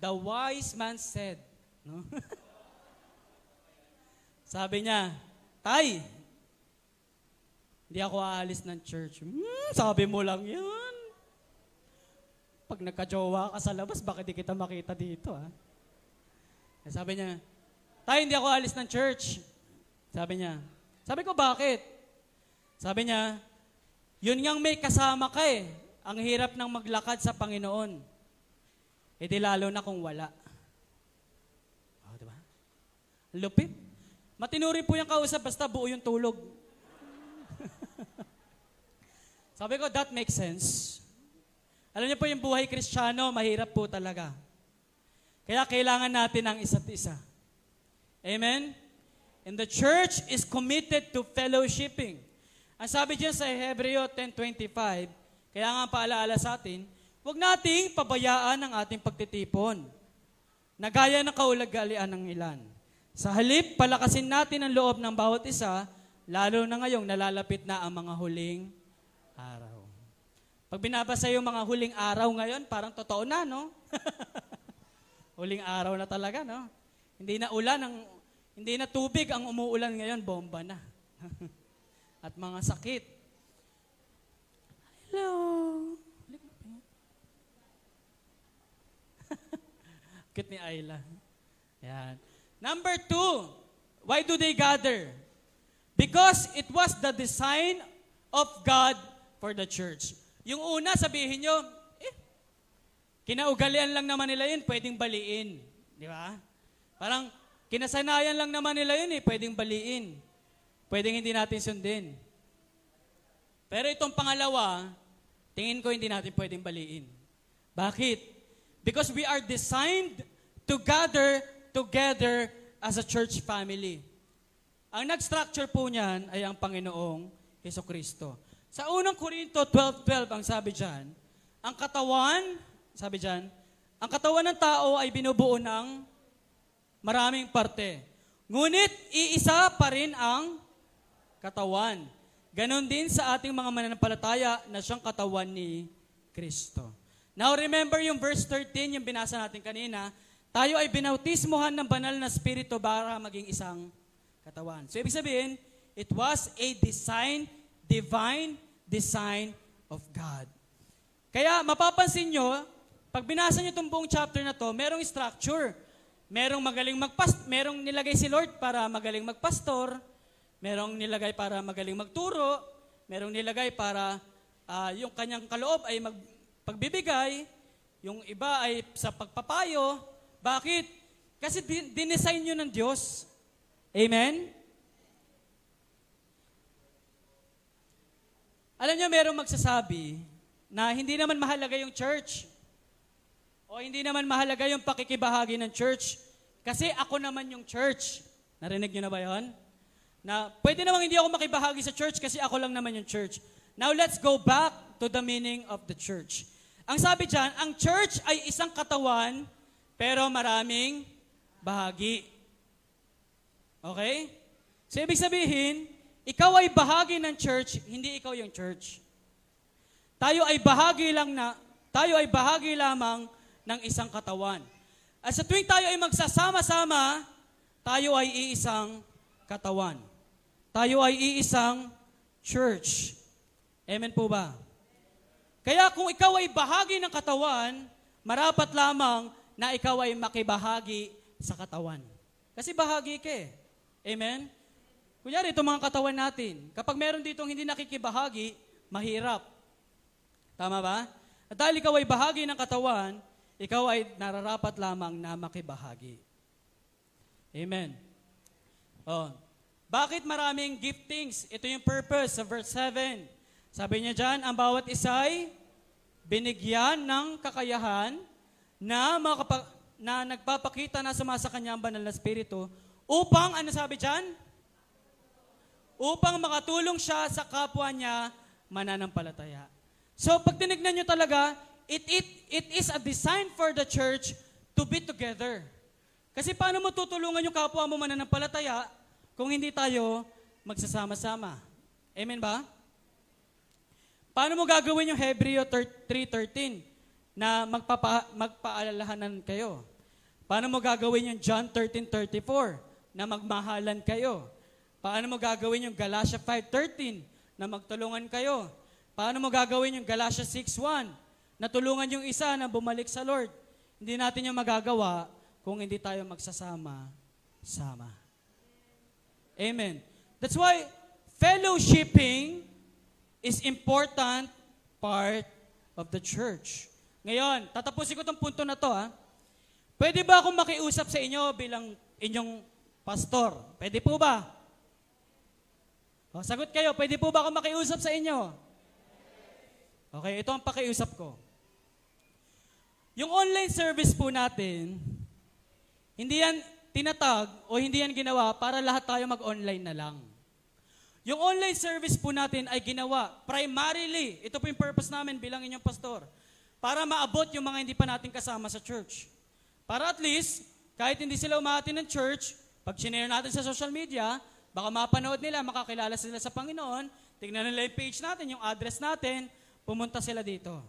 the wise man said, no? sabi niya, Tay, hindi ako aalis ng church. Hmm, sabi mo lang yan. Pag nagka-jowa ka sa labas, bakit di kita makita dito, ha? Eh, Sabi niya, Tay, hindi ako aalis ng church. Sabi niya. Sabi ko, bakit? Sabi niya, yun ngang may kasama ka eh. Ang hirap ng maglakad sa Panginoon. E di lalo na kung wala. Oh, di ba? Lupit. Matinuri po yung kausap, basta buo yung tulog. Sabi ko, that makes sense. Alam niyo po yung buhay kristyano, mahirap po talaga. Kaya kailangan natin ang isa't isa. Amen? And the church is committed to fellowshipping. Ang sabi diyan sa Hebreo 10.25, kaya nga paalaala sa atin, huwag nating pabayaan ang ating pagtitipon na gaya ng kaulagalian ng ilan. Sa halip, palakasin natin ang loob ng bawat isa, lalo na ngayong nalalapit na ang mga huling araw. Pag binabasa yung mga huling araw ngayon, parang totoo na, no? huling araw na talaga, no? Hindi na ulan, ang, hindi na tubig ang umuulan ngayon, bomba na. At mga sakit. Hello. Cute ni Ayla. Yan. Number two, why do they gather? Because it was the design of God for the church. Yung una, sabihin nyo, eh, kinaugalian lang naman nila yun, pwedeng baliin. Di ba? Parang, kinasanayan lang naman nila yun eh, pwedeng baliin. Pwedeng hindi natin sundin. Pero itong pangalawa, tingin ko hindi natin pwedeng baliin. Bakit? Because we are designed to gather together as a church family. Ang nag-structure po niyan ay ang Panginoong Heso Kristo. Sa unang Korinto 12.12 ang sabi diyan, ang katawan, sabi diyan, ang katawan ng tao ay binubuo ng maraming parte. Ngunit iisa pa rin ang katawan. Ganon din sa ating mga mananampalataya na siyang katawan ni Kristo. Now remember yung verse 13, yung binasa natin kanina, tayo ay binautismuhan ng banal na spirito para maging isang katawan. So ibig sabihin, it was a design divine design of God. Kaya mapapansin nyo, pag binasa nyo itong buong chapter na to, merong structure. Merong magaling magpast, merong nilagay si Lord para magaling magpastor, merong nilagay para magaling magturo, merong nilagay para ah, yung kanyang kaloob ay mag, pagbibigay, yung iba ay sa pagpapayo. Bakit? Kasi din- dinesign nyo ng Diyos. Amen? Alam niyo, merong magsasabi na hindi naman mahalaga yung church. O hindi naman mahalaga yung pakikibahagi ng church. Kasi ako naman yung church. Narinig niyo na ba yon? Na pwede namang hindi ako makibahagi sa church kasi ako lang naman yung church. Now let's go back to the meaning of the church. Ang sabi dyan, ang church ay isang katawan, pero maraming bahagi. Okay? So ibig sabihin, ikaw ay bahagi ng church, hindi ikaw yung church. Tayo ay bahagi lang na, tayo ay bahagi lamang ng isang katawan. At sa tuwing tayo ay magsasama-sama, tayo ay iisang katawan. Tayo ay iisang church. Amen po ba? Kaya kung ikaw ay bahagi ng katawan, marapat lamang na ikaw ay makibahagi sa katawan. Kasi bahagi ka eh. Amen? Kunyari, itong mga katawan natin, kapag meron ditong hindi nakikibahagi, mahirap. Tama ba? At dahil ikaw ay bahagi ng katawan, ikaw ay nararapat lamang na makibahagi. Amen. Oh. Bakit maraming giftings? Ito yung purpose sa verse 7. Sabi niya dyan, ang bawat isa ay binigyan ng kakayahan na, makapa- na nagpapakita na sumasa kanya ang banal na spirito upang, ano sabi dyan? Upang makatulong siya sa kapwa niya mananampalataya. So pag tinignan nyo talaga, it, it, it is a design for the church to be together. Kasi paano mo tutulungan yung kapwa mo mananampalataya kung hindi tayo magsasama-sama? Amen ba? Paano mo gagawin yung Hebreo 3.13 na magpapa, magpaalalahanan kayo? Paano mo gagawin yung John 13.34 na magmahalan kayo? Paano mo gagawin yung Galatia 5.13 na magtulungan kayo? Paano mo gagawin yung Galatia 6.1 na tulungan yung isa na bumalik sa Lord? Hindi natin yung magagawa kung hindi tayo magsasama-sama. Amen. That's why fellowshipping is important part of the church. Ngayon, tatapusin ko itong punto na to. Ha? Pwede ba akong makiusap sa inyo bilang inyong pastor? Pwede po ba? O, sagot kayo, pwede po ba akong makiusap sa inyo? Okay, ito ang pakiusap ko. Yung online service po natin, hindi yan tinatag o hindi yan ginawa para lahat tayo mag-online na lang. Yung online service po natin ay ginawa primarily, ito po yung purpose namin bilang inyong pastor, para maabot yung mga hindi pa natin kasama sa church. Para at least, kahit hindi sila umati ng church, pag sinare natin sa social media, baka mapanood nila, makakilala sila sa Panginoon, tingnan nila yung page natin, yung address natin, pumunta sila dito.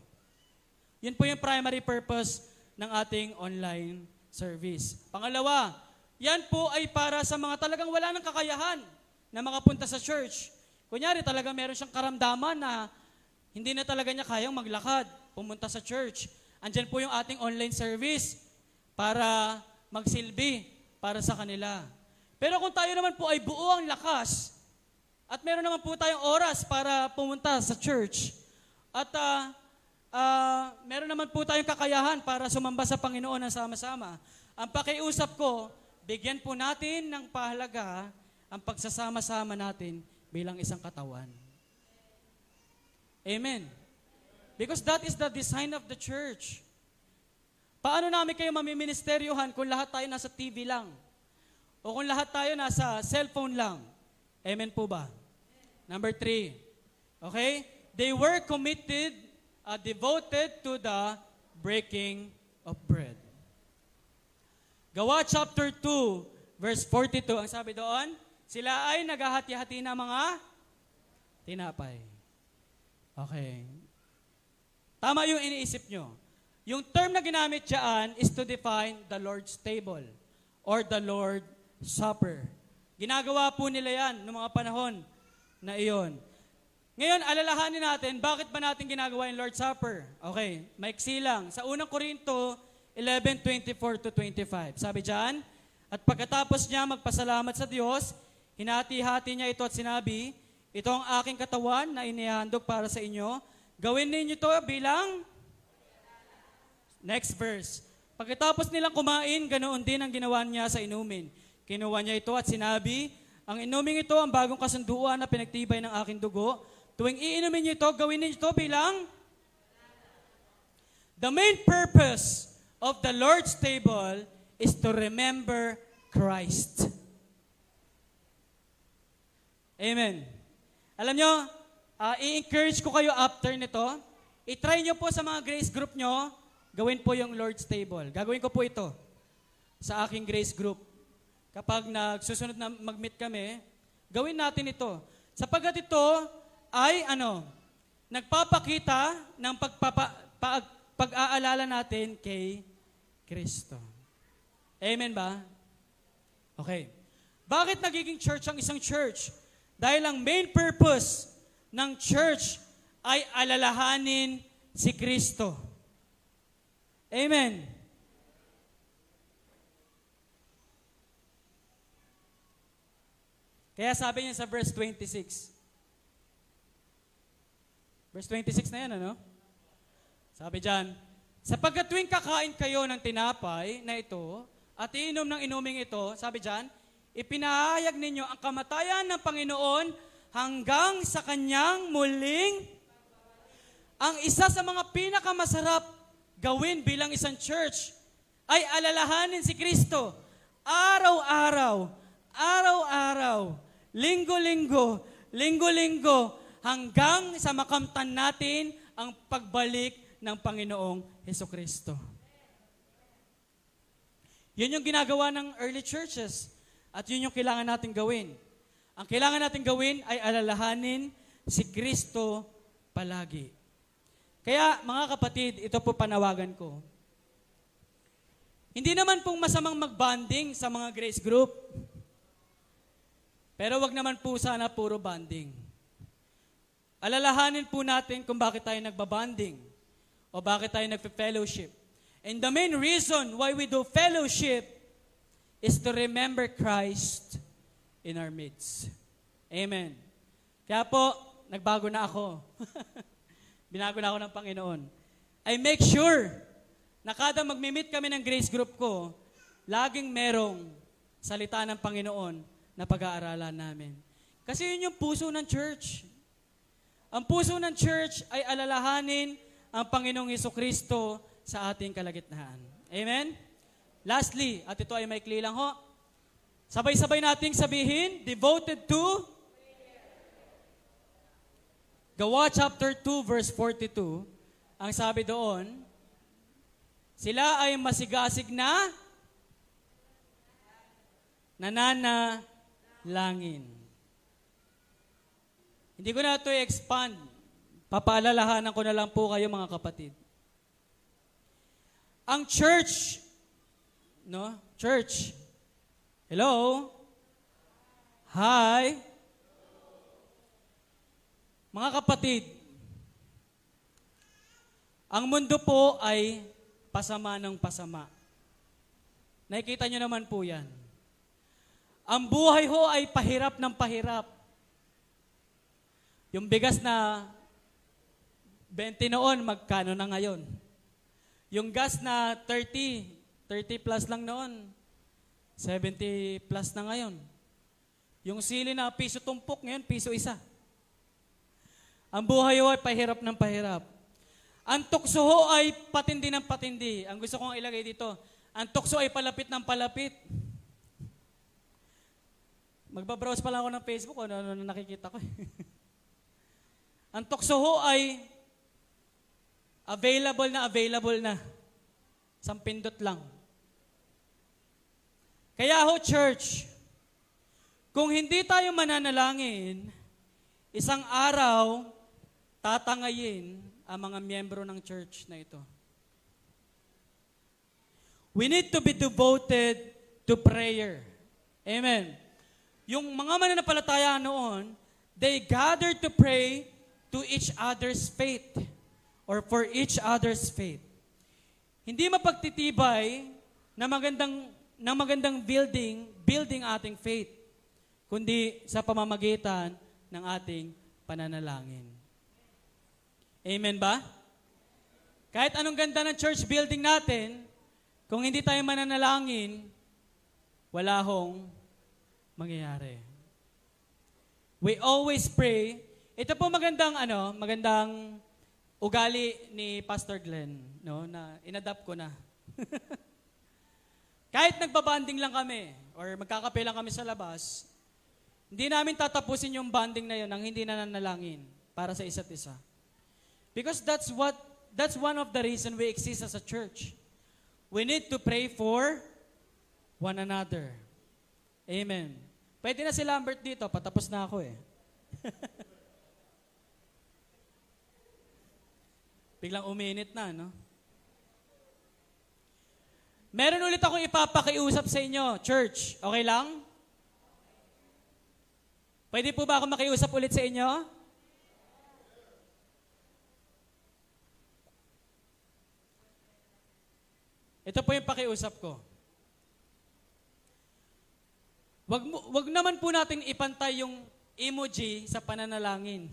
Yun po yung primary purpose ng ating online service. Pangalawa, yan po ay para sa mga talagang wala ng kakayahan na makapunta sa church. Kunyari, talaga meron siyang karamdaman na hindi na talaga niya kayang maglakad, pumunta sa church. Andyan po yung ating online service para magsilbi para sa kanila. Pero kung tayo naman po ay buo ang lakas, at meron naman po tayong oras para pumunta sa church, at uh, uh, meron naman po tayong kakayahan para sumamba sa Panginoon ng sama-sama, ang pakiusap ko, bigyan po natin ng pahalaga ang pagsasama-sama natin bilang isang katawan. Amen. Because that is the design of the church. Paano namin kayo mamiministeryohan kung lahat tayo nasa TV lang? O kung lahat tayo nasa cellphone lang? Amen po ba? Number three. Okay? They were committed, uh, devoted to the breaking of bread. Gawa chapter 2, verse 42, ang sabi doon, sila ay naghahati-hati ng mga tinapay. Okay. Tama yung iniisip nyo. Yung term na ginamit dyan is to define the Lord's table or the Lord's Supper. Ginagawa po nila yan noong mga panahon na iyon. Ngayon, alalahanin natin, bakit ba natin ginagawa yung Lord's Supper? Okay, maiksi lang. Sa unang Korinto 11:24 to 25. Sabi diyan, at pagkatapos niya magpasalamat sa Diyos, hinati-hati niya ito at sinabi, ito ang aking katawan na inihandog para sa inyo. Gawin ninyo ito bilang Next verse. Pagkatapos nilang kumain, ganoon din ang ginawa niya sa inumin. Kinuha niya ito at sinabi, ang inuming ito ang bagong kasunduan na pinagtibay ng aking dugo. Tuwing iinumin niyo ito, gawin niyo ito bilang The main purpose of the Lord's table is to remember Christ. Amen. Alam nyo, uh, i-encourage ko kayo after nito, i-try nyo po sa mga grace group nyo, gawin po yung Lord's table. Gagawin ko po ito sa aking grace group. Kapag nagsusunod na mag-meet kami, gawin natin ito. Sapagkat ito ay ano, nagpapakita ng pagpapa, pag, pag-aalala natin kay Kristo. Amen ba? Okay. Bakit nagiging church ang isang church? Dahil ang main purpose ng church ay alalahanin si Kristo. Amen. Kaya sabi niya sa verse 26. Verse 26 na yan, ano? Sabi diyan, sapagkat tuwing kakain kayo ng tinapay na ito at iinom ng inuming ito, sabi diyan, ipinahayag ninyo ang kamatayan ng Panginoon hanggang sa kanyang muling ang isa sa mga pinakamasarap gawin bilang isang church ay alalahanin si Kristo araw-araw, araw-araw, linggo-linggo, linggo-linggo, hanggang sa makamtan natin ang pagbalik ng Panginoong Heso Kristo. Yun yung ginagawa ng early churches. At yun yung kailangan natin gawin. Ang kailangan natin gawin ay alalahanin si Kristo palagi. Kaya mga kapatid, ito po panawagan ko. Hindi naman pong masamang magbanding sa mga grace group. Pero wag naman po sana puro banding. Alalahanin po natin kung bakit tayo nagbabanding o bakit tayo nagpe-fellowship. And the main reason why we do fellowship is to remember Christ in our midst. Amen. Kaya po, nagbago na ako. Binago na ako ng Panginoon. I make sure na kada magmi-meet kami ng grace group ko, laging merong salita ng Panginoon na pag-aaralan namin. Kasi yun yung puso ng church. Ang puso ng church ay alalahanin ang Panginoong Yeso Kristo sa ating kalagitnaan. Amen? Lastly, at ito ay maikli lang ho, sabay-sabay nating sabihin, devoted to Gawa chapter 2 verse 42, ang sabi doon, sila ay masigasig na nananalangin. Hindi ko na ito i-expand. Papaalalahanan ko na lang po kayo mga kapatid. Ang church No? Church. Hello? Hi? Mga kapatid, ang mundo po ay pasama ng pasama. Nakikita nyo naman po yan. Ang buhay ho ay pahirap ng pahirap. Yung bigas na 20 noon, magkano na ngayon? Yung gas na 30, 30 plus lang noon. 70 plus na ngayon. Yung sili na piso tumpok ngayon, piso isa. Ang buhay ay pahirap ng pahirap. Ang tukso ho ay patindi ng patindi. Ang gusto kong ilagay dito, ang tukso ay palapit ng palapit. Magbabrowse pa lang ako ng Facebook, ano, ano, ano nakikita ko. ang tukso ho ay available na available na. Sampindot lang. Kaya ho, church, kung hindi tayo mananalangin, isang araw, tatangayin ang mga miyembro ng church na ito. We need to be devoted to prayer. Amen. Yung mga mananampalataya noon, they gathered to pray to each other's faith or for each other's faith. Hindi mapagtitibay na magandang na magandang building, building ating faith, kundi sa pamamagitan ng ating pananalangin. Amen ba? Kahit anong ganda ng church building natin, kung hindi tayo mananalangin, wala hong mangyayari. We always pray. Ito po magandang ano, magandang ugali ni Pastor Glenn, no, na inadapt ko na. Kahit nagbabanding lang kami or magkakape lang kami sa labas, hindi namin tatapusin yung banding na yun nang hindi na nanalangin para sa isa't isa. Because that's what that's one of the reason we exist as a church. We need to pray for one another. Amen. Pwede na si Lambert dito, patapos na ako eh. Biglang uminit na, no? Meron ulit akong ipapakiusap sa inyo, church. Okay lang? Pwede po ba ako makiusap ulit sa inyo? Ito po yung pakiusap ko. Wag, wag naman po natin ipantay yung emoji sa pananalangin.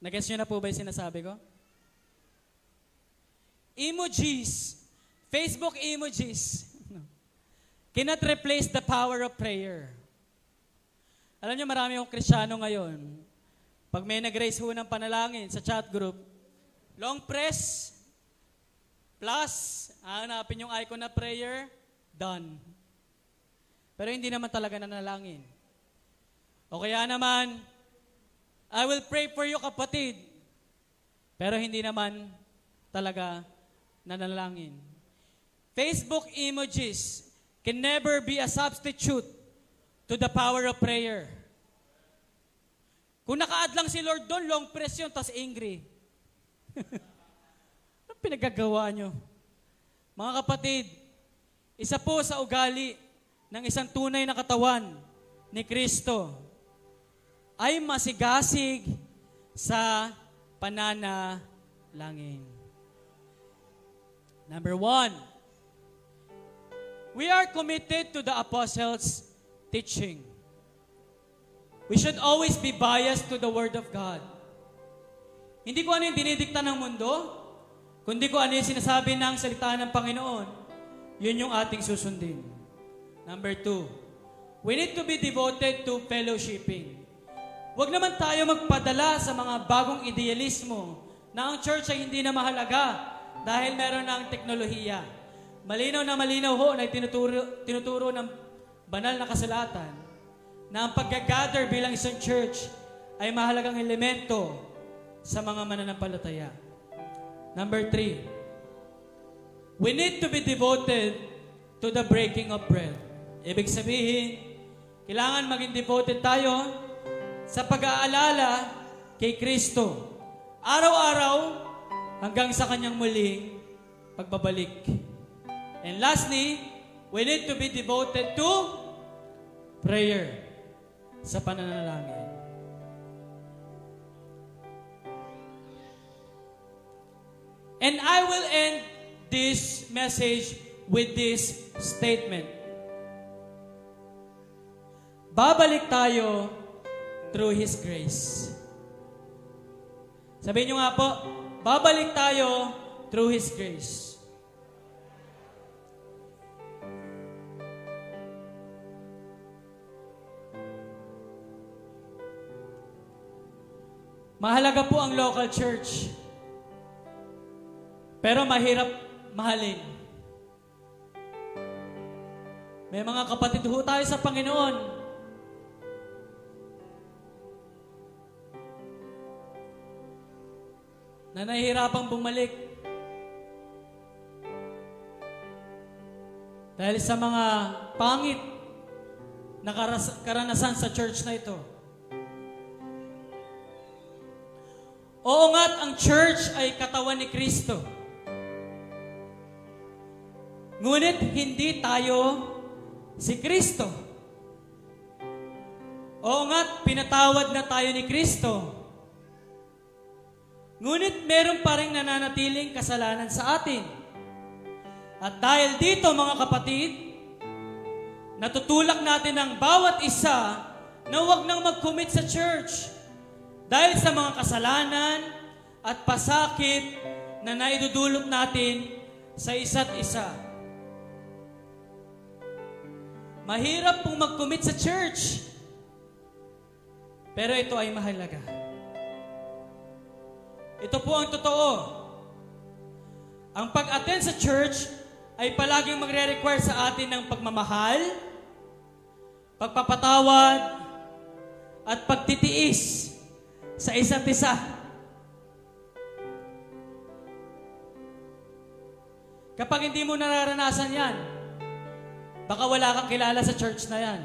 Nag-guess nyo na po ba yung sinasabi ko? emojis, Facebook emojis, cannot replace the power of prayer. Alam niyo, marami akong krisyano ngayon. Pag may nag-raise ho ng panalangin sa chat group, long press, plus, hanapin yung icon na prayer, done. Pero hindi naman talaga nanalangin. O kaya naman, I will pray for you kapatid. Pero hindi naman talaga nanalangin. Facebook emojis can never be a substitute to the power of prayer. Kung naka-add lang si Lord doon, long press yun, tas angry. pinagagawa nyo? Mga kapatid, isa po sa ugali ng isang tunay na katawan ni Kristo ay masigasig sa pananalangin. Number one, we are committed to the apostles' teaching. We should always be biased to the Word of God. Hindi ko ano yung dinidikta ng mundo, kundi ko ano yung sinasabi ng salita ng Panginoon, yun yung ating susundin. Number two, we need to be devoted to fellowshipping. Huwag naman tayo magpadala sa mga bagong idealismo na ang church ay hindi na mahalaga dahil meron ng teknolohiya. Malinaw na malinaw ho na tinuturo, tinuturo ng banal na kasalatan na ang pag-gather bilang isang church ay mahalagang elemento sa mga mananampalataya. Number three, we need to be devoted to the breaking of bread. Ibig sabihin, kailangan maging devoted tayo sa pag-aalala kay Kristo. Araw-araw, hanggang sa kanyang muling pagbabalik. And lastly, we need to be devoted to prayer sa pananalangin. And I will end this message with this statement. Babalik tayo through His grace. Sabihin nyo nga po, babalik tayo through His grace. Mahalaga po ang local church. Pero mahirap mahalin. May mga kapatid ho tayo sa Panginoon na nahihirapang bumalik. Dahil sa mga pangit na karanasan sa church na ito. Oo nga't ang church ay katawan ni Kristo. Ngunit hindi tayo si Kristo. Oo nga, pinatawad na tayo ni Kristo. Ngunit meron pa rin nananatiling kasalanan sa atin. At dahil dito mga kapatid, natutulak natin ang bawat isa na huwag nang mag-commit sa church dahil sa mga kasalanan at pasakit na naidudulot natin sa isa't isa. Mahirap pong mag-commit sa church, pero ito ay mahalaga. Ito po ang totoo. Ang pag-attend sa church ay palaging magre-require sa atin ng pagmamahal, pagpapatawad, at pagtitiis sa isa't isa. Kapag hindi mo nararanasan yan, baka wala kang kilala sa church na yan.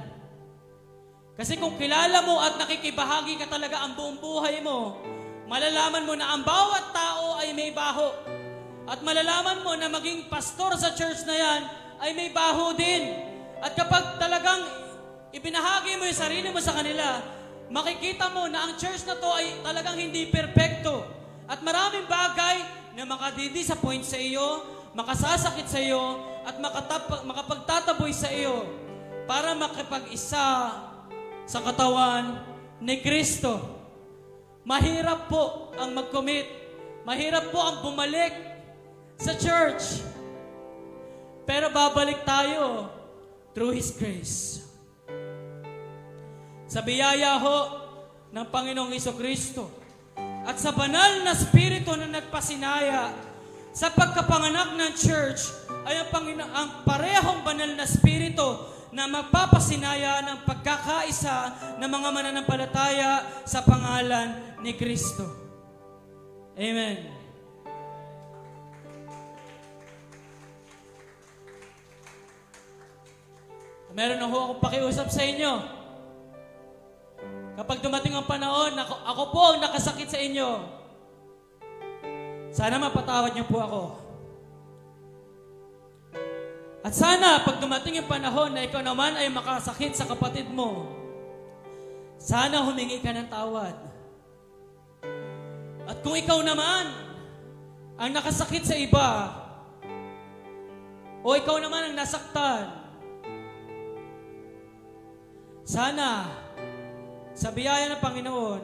Kasi kung kilala mo at nakikibahagi ka talaga ang buong buhay mo, malalaman mo na ang bawat tao ay may baho. At malalaman mo na maging pastor sa church na yan ay may baho din. At kapag talagang ibinahagi mo yung sarili mo sa kanila, makikita mo na ang church na to ay talagang hindi perpekto. At maraming bagay na makadidisappoint sa iyo, makasasakit sa iyo, at makatap- makapagtataboy sa iyo para makipag-isa sa katawan ni Kristo. Mahirap po ang mag-commit. Mahirap po ang bumalik sa church. Pero babalik tayo through His grace. Sa biyaya ho ng Panginoong Iso Kristo at sa banal na Espiritu na nagpasinaya sa pagkapanganak ng church ay ang, Pangino- ang parehong banal na Espiritu na magpapasinaya ng pagkakaisa ng mga mananampalataya sa pangalan ni Kristo. Amen. Meron na ho akong pakiusap sa inyo. Kapag dumating ang panahon, ako, ako po ang nakasakit sa inyo. Sana mapatawad niyo po ako. At sana, pag dumating yung panahon na ikaw naman ay makasakit sa kapatid mo, sana humingi ka ng tawad. At kung ikaw naman ang nakasakit sa iba, o ikaw naman ang nasaktan, sana, sa biyaya ng Panginoon,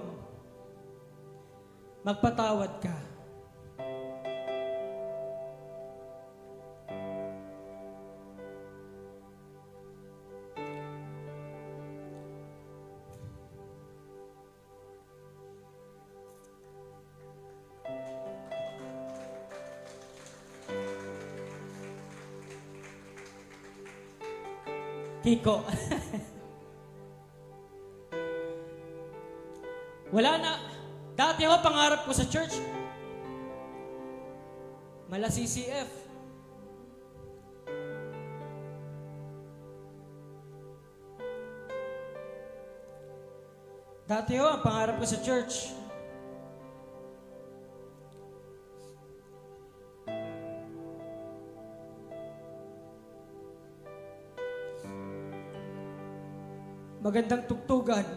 magpatawad ka. Kiko. Wala na. Dati ako, pangarap ko sa church. Mala CCF. Dati ako, ang pangarap ko sa church. Magandang tugtugan.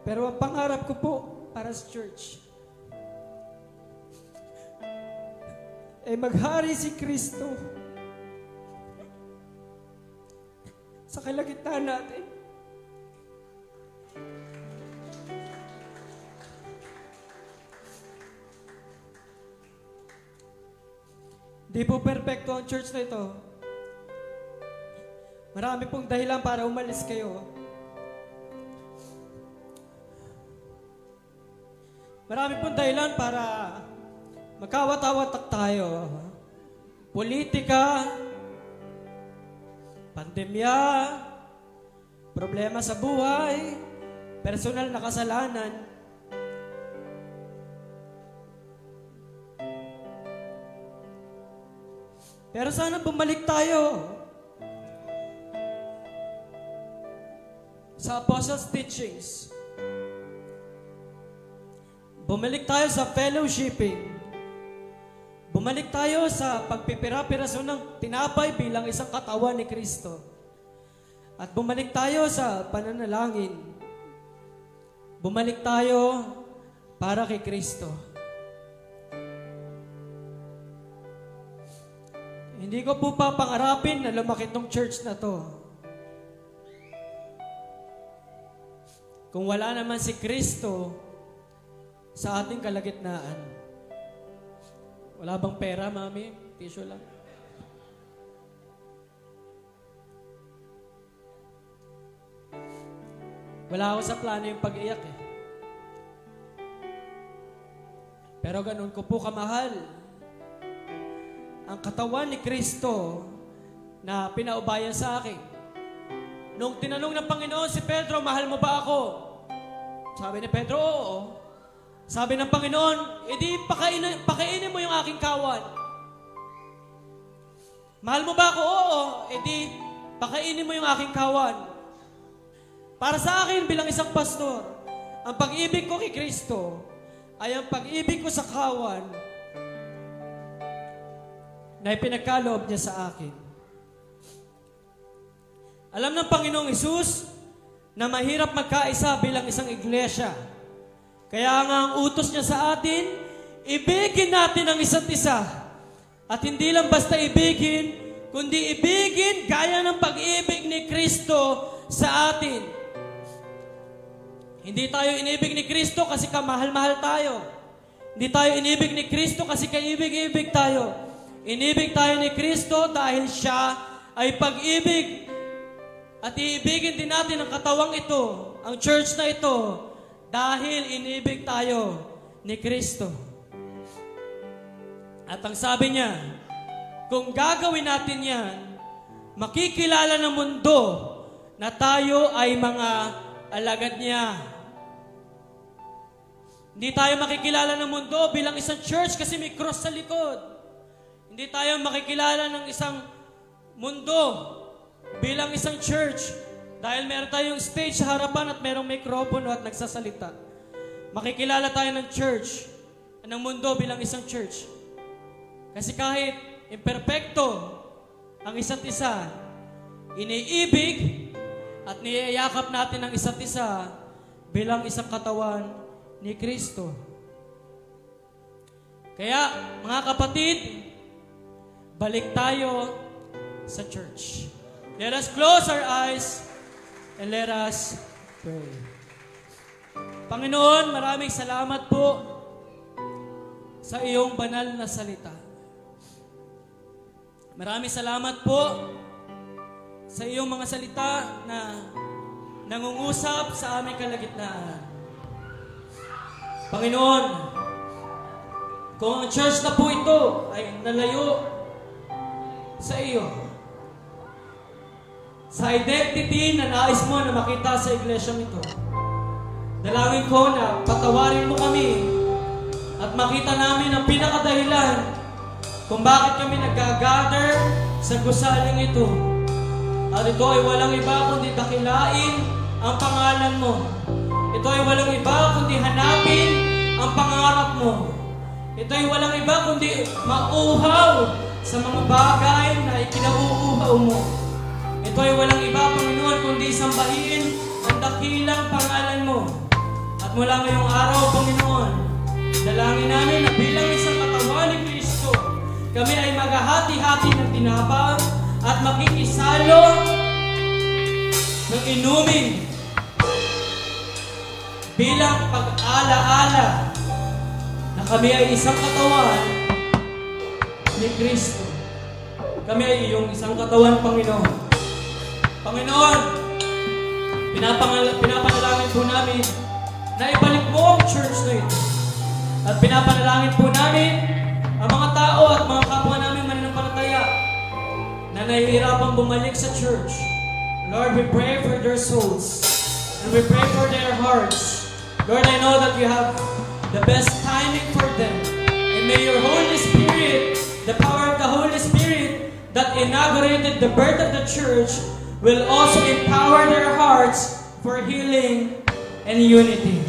Pero ang pangarap ko po para sa church ay maghari si Kristo sa kalagitnaan natin. Di po perfecto ang church na ito. Marami pong dahilan para umalis kayo. Marami pong dahilan para magkawat-awatak tayo. Politika, pandemya, problema sa buhay, personal na kasalanan. Pero sana bumalik tayo sa Apostles' teachings. Bumalik tayo sa fellowshipping Bumalik tayo sa pagpipira-piraso ng tinapay bilang isang katawan ni Kristo. At bumalik tayo sa pananalangin. Bumalik tayo para kay Kristo. Hindi ko po papangarapin na lumaki tong church na to. Kung wala naman si Kristo sa ating kalagitnaan. Wala bang pera, mami? Tissue lang. Wala ako sa plano yung pag-iyak eh. Pero ganun ko po kamahal. Ang katawan ni Kristo na pinaubayan sa akin. Nung tinanong ng Panginoon si Pedro, mahal mo ba ako? Sabi ni Pedro, oo. Sabi ng Panginoon, edi pakainin, pakainin mo yung aking kawan. Mahal mo ba ako? Oo. Edi pakainin mo yung aking kawan. Para sa akin bilang isang pastor, ang pag-ibig ko kay Kristo ay ang pag-ibig ko sa kawan na ipinagkaloob niya sa akin. Alam ng Panginoong Isus na mahirap magkaisa bilang isang iglesia. Kaya nga ang utos niya sa atin, ibigin natin ang isa't isa. At hindi lang basta ibigin, kundi ibigin gaya ng pag-ibig ni Kristo sa atin. Hindi tayo inibig ni Kristo kasi kamahal-mahal tayo. Hindi tayo inibig ni Kristo kasi kaibig-ibig tayo. Inibig tayo ni Kristo dahil siya ay pag-ibig. At iibigin din natin ang katawang ito, ang church na ito, dahil inibig tayo ni Kristo. At ang sabi niya, kung gagawin natin yan, makikilala ng mundo na tayo ay mga alagad niya. Hindi tayo makikilala ng mundo bilang isang church kasi may cross sa likod. Hindi tayo makikilala ng isang mundo bilang isang church dahil meron tayong stage sa harapan at merong mikropono at nagsasalita. Makikilala tayo ng church, ng mundo bilang isang church. Kasi kahit imperfecto ang isa't isa, iniibig at niyayakap natin ang isa't isa bilang isang katawan ni Kristo. Kaya, mga kapatid, balik tayo sa church. Let us close our eyes and let us pray. Panginoon, maraming salamat po sa iyong banal na salita. Maraming salamat po sa iyong mga salita na nangungusap sa aming kalagitnaan. Panginoon, kung ang church na po ito ay nalayo sa iyo, sa identity na nais mo na makita sa iglesia ito, dalangin ko na patawarin mo kami at makita namin ang pinakadahilan kung bakit kami nag-gather sa gusaling ito. At ito ay walang iba kundi dakilain ang pangalan mo. Ito ay walang iba kundi hanapin ang pangarap mo. Ito ay walang iba kundi mauhaw sa mga bagay na ikinauuhaw mo. Ito ay walang iba, Panginoon, kundi sambahin ang dakilang pangalan mo. At mula ngayong araw, Panginoon, dalangin namin na bilang isang katawan ni Kristo, kami ay maghahati-hati ng tinapa at makikisalo ng inumin bilang pag-ala-ala na kami ay isang katawan ni Kristo. Kami ay iyong isang katawan, Panginoon. Panginoon, pinapangal- pinapanalangin po namin na ibalik mo ang church na ito. At pinapanalangin po namin ang mga tao at mga kapwa namin mananampalataya na nahihirapang bumalik sa church. Lord, we pray for their souls. And we pray for their hearts. Lord, I know that you have the best timing for them. And may your Holy Spirit, the power of the Holy Spirit that inaugurated the birth of the church, will also empower their hearts for healing and unity.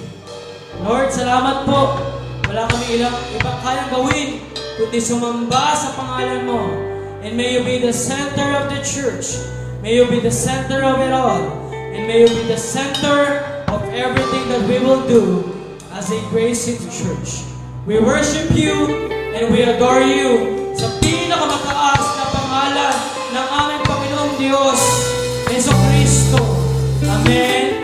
Lord, salamat po. Wala kami ilang ibang kayang gawin, kundi sumamba sa pangalan mo. And may you be the center of the church. May you be the center of it all. And may you be the center of everything that we will do as a Grace City Church. We worship you and we adore you sa pinakamataas na pangalan ng aming Panginoong Diyos, Yeso Kristo. Amen.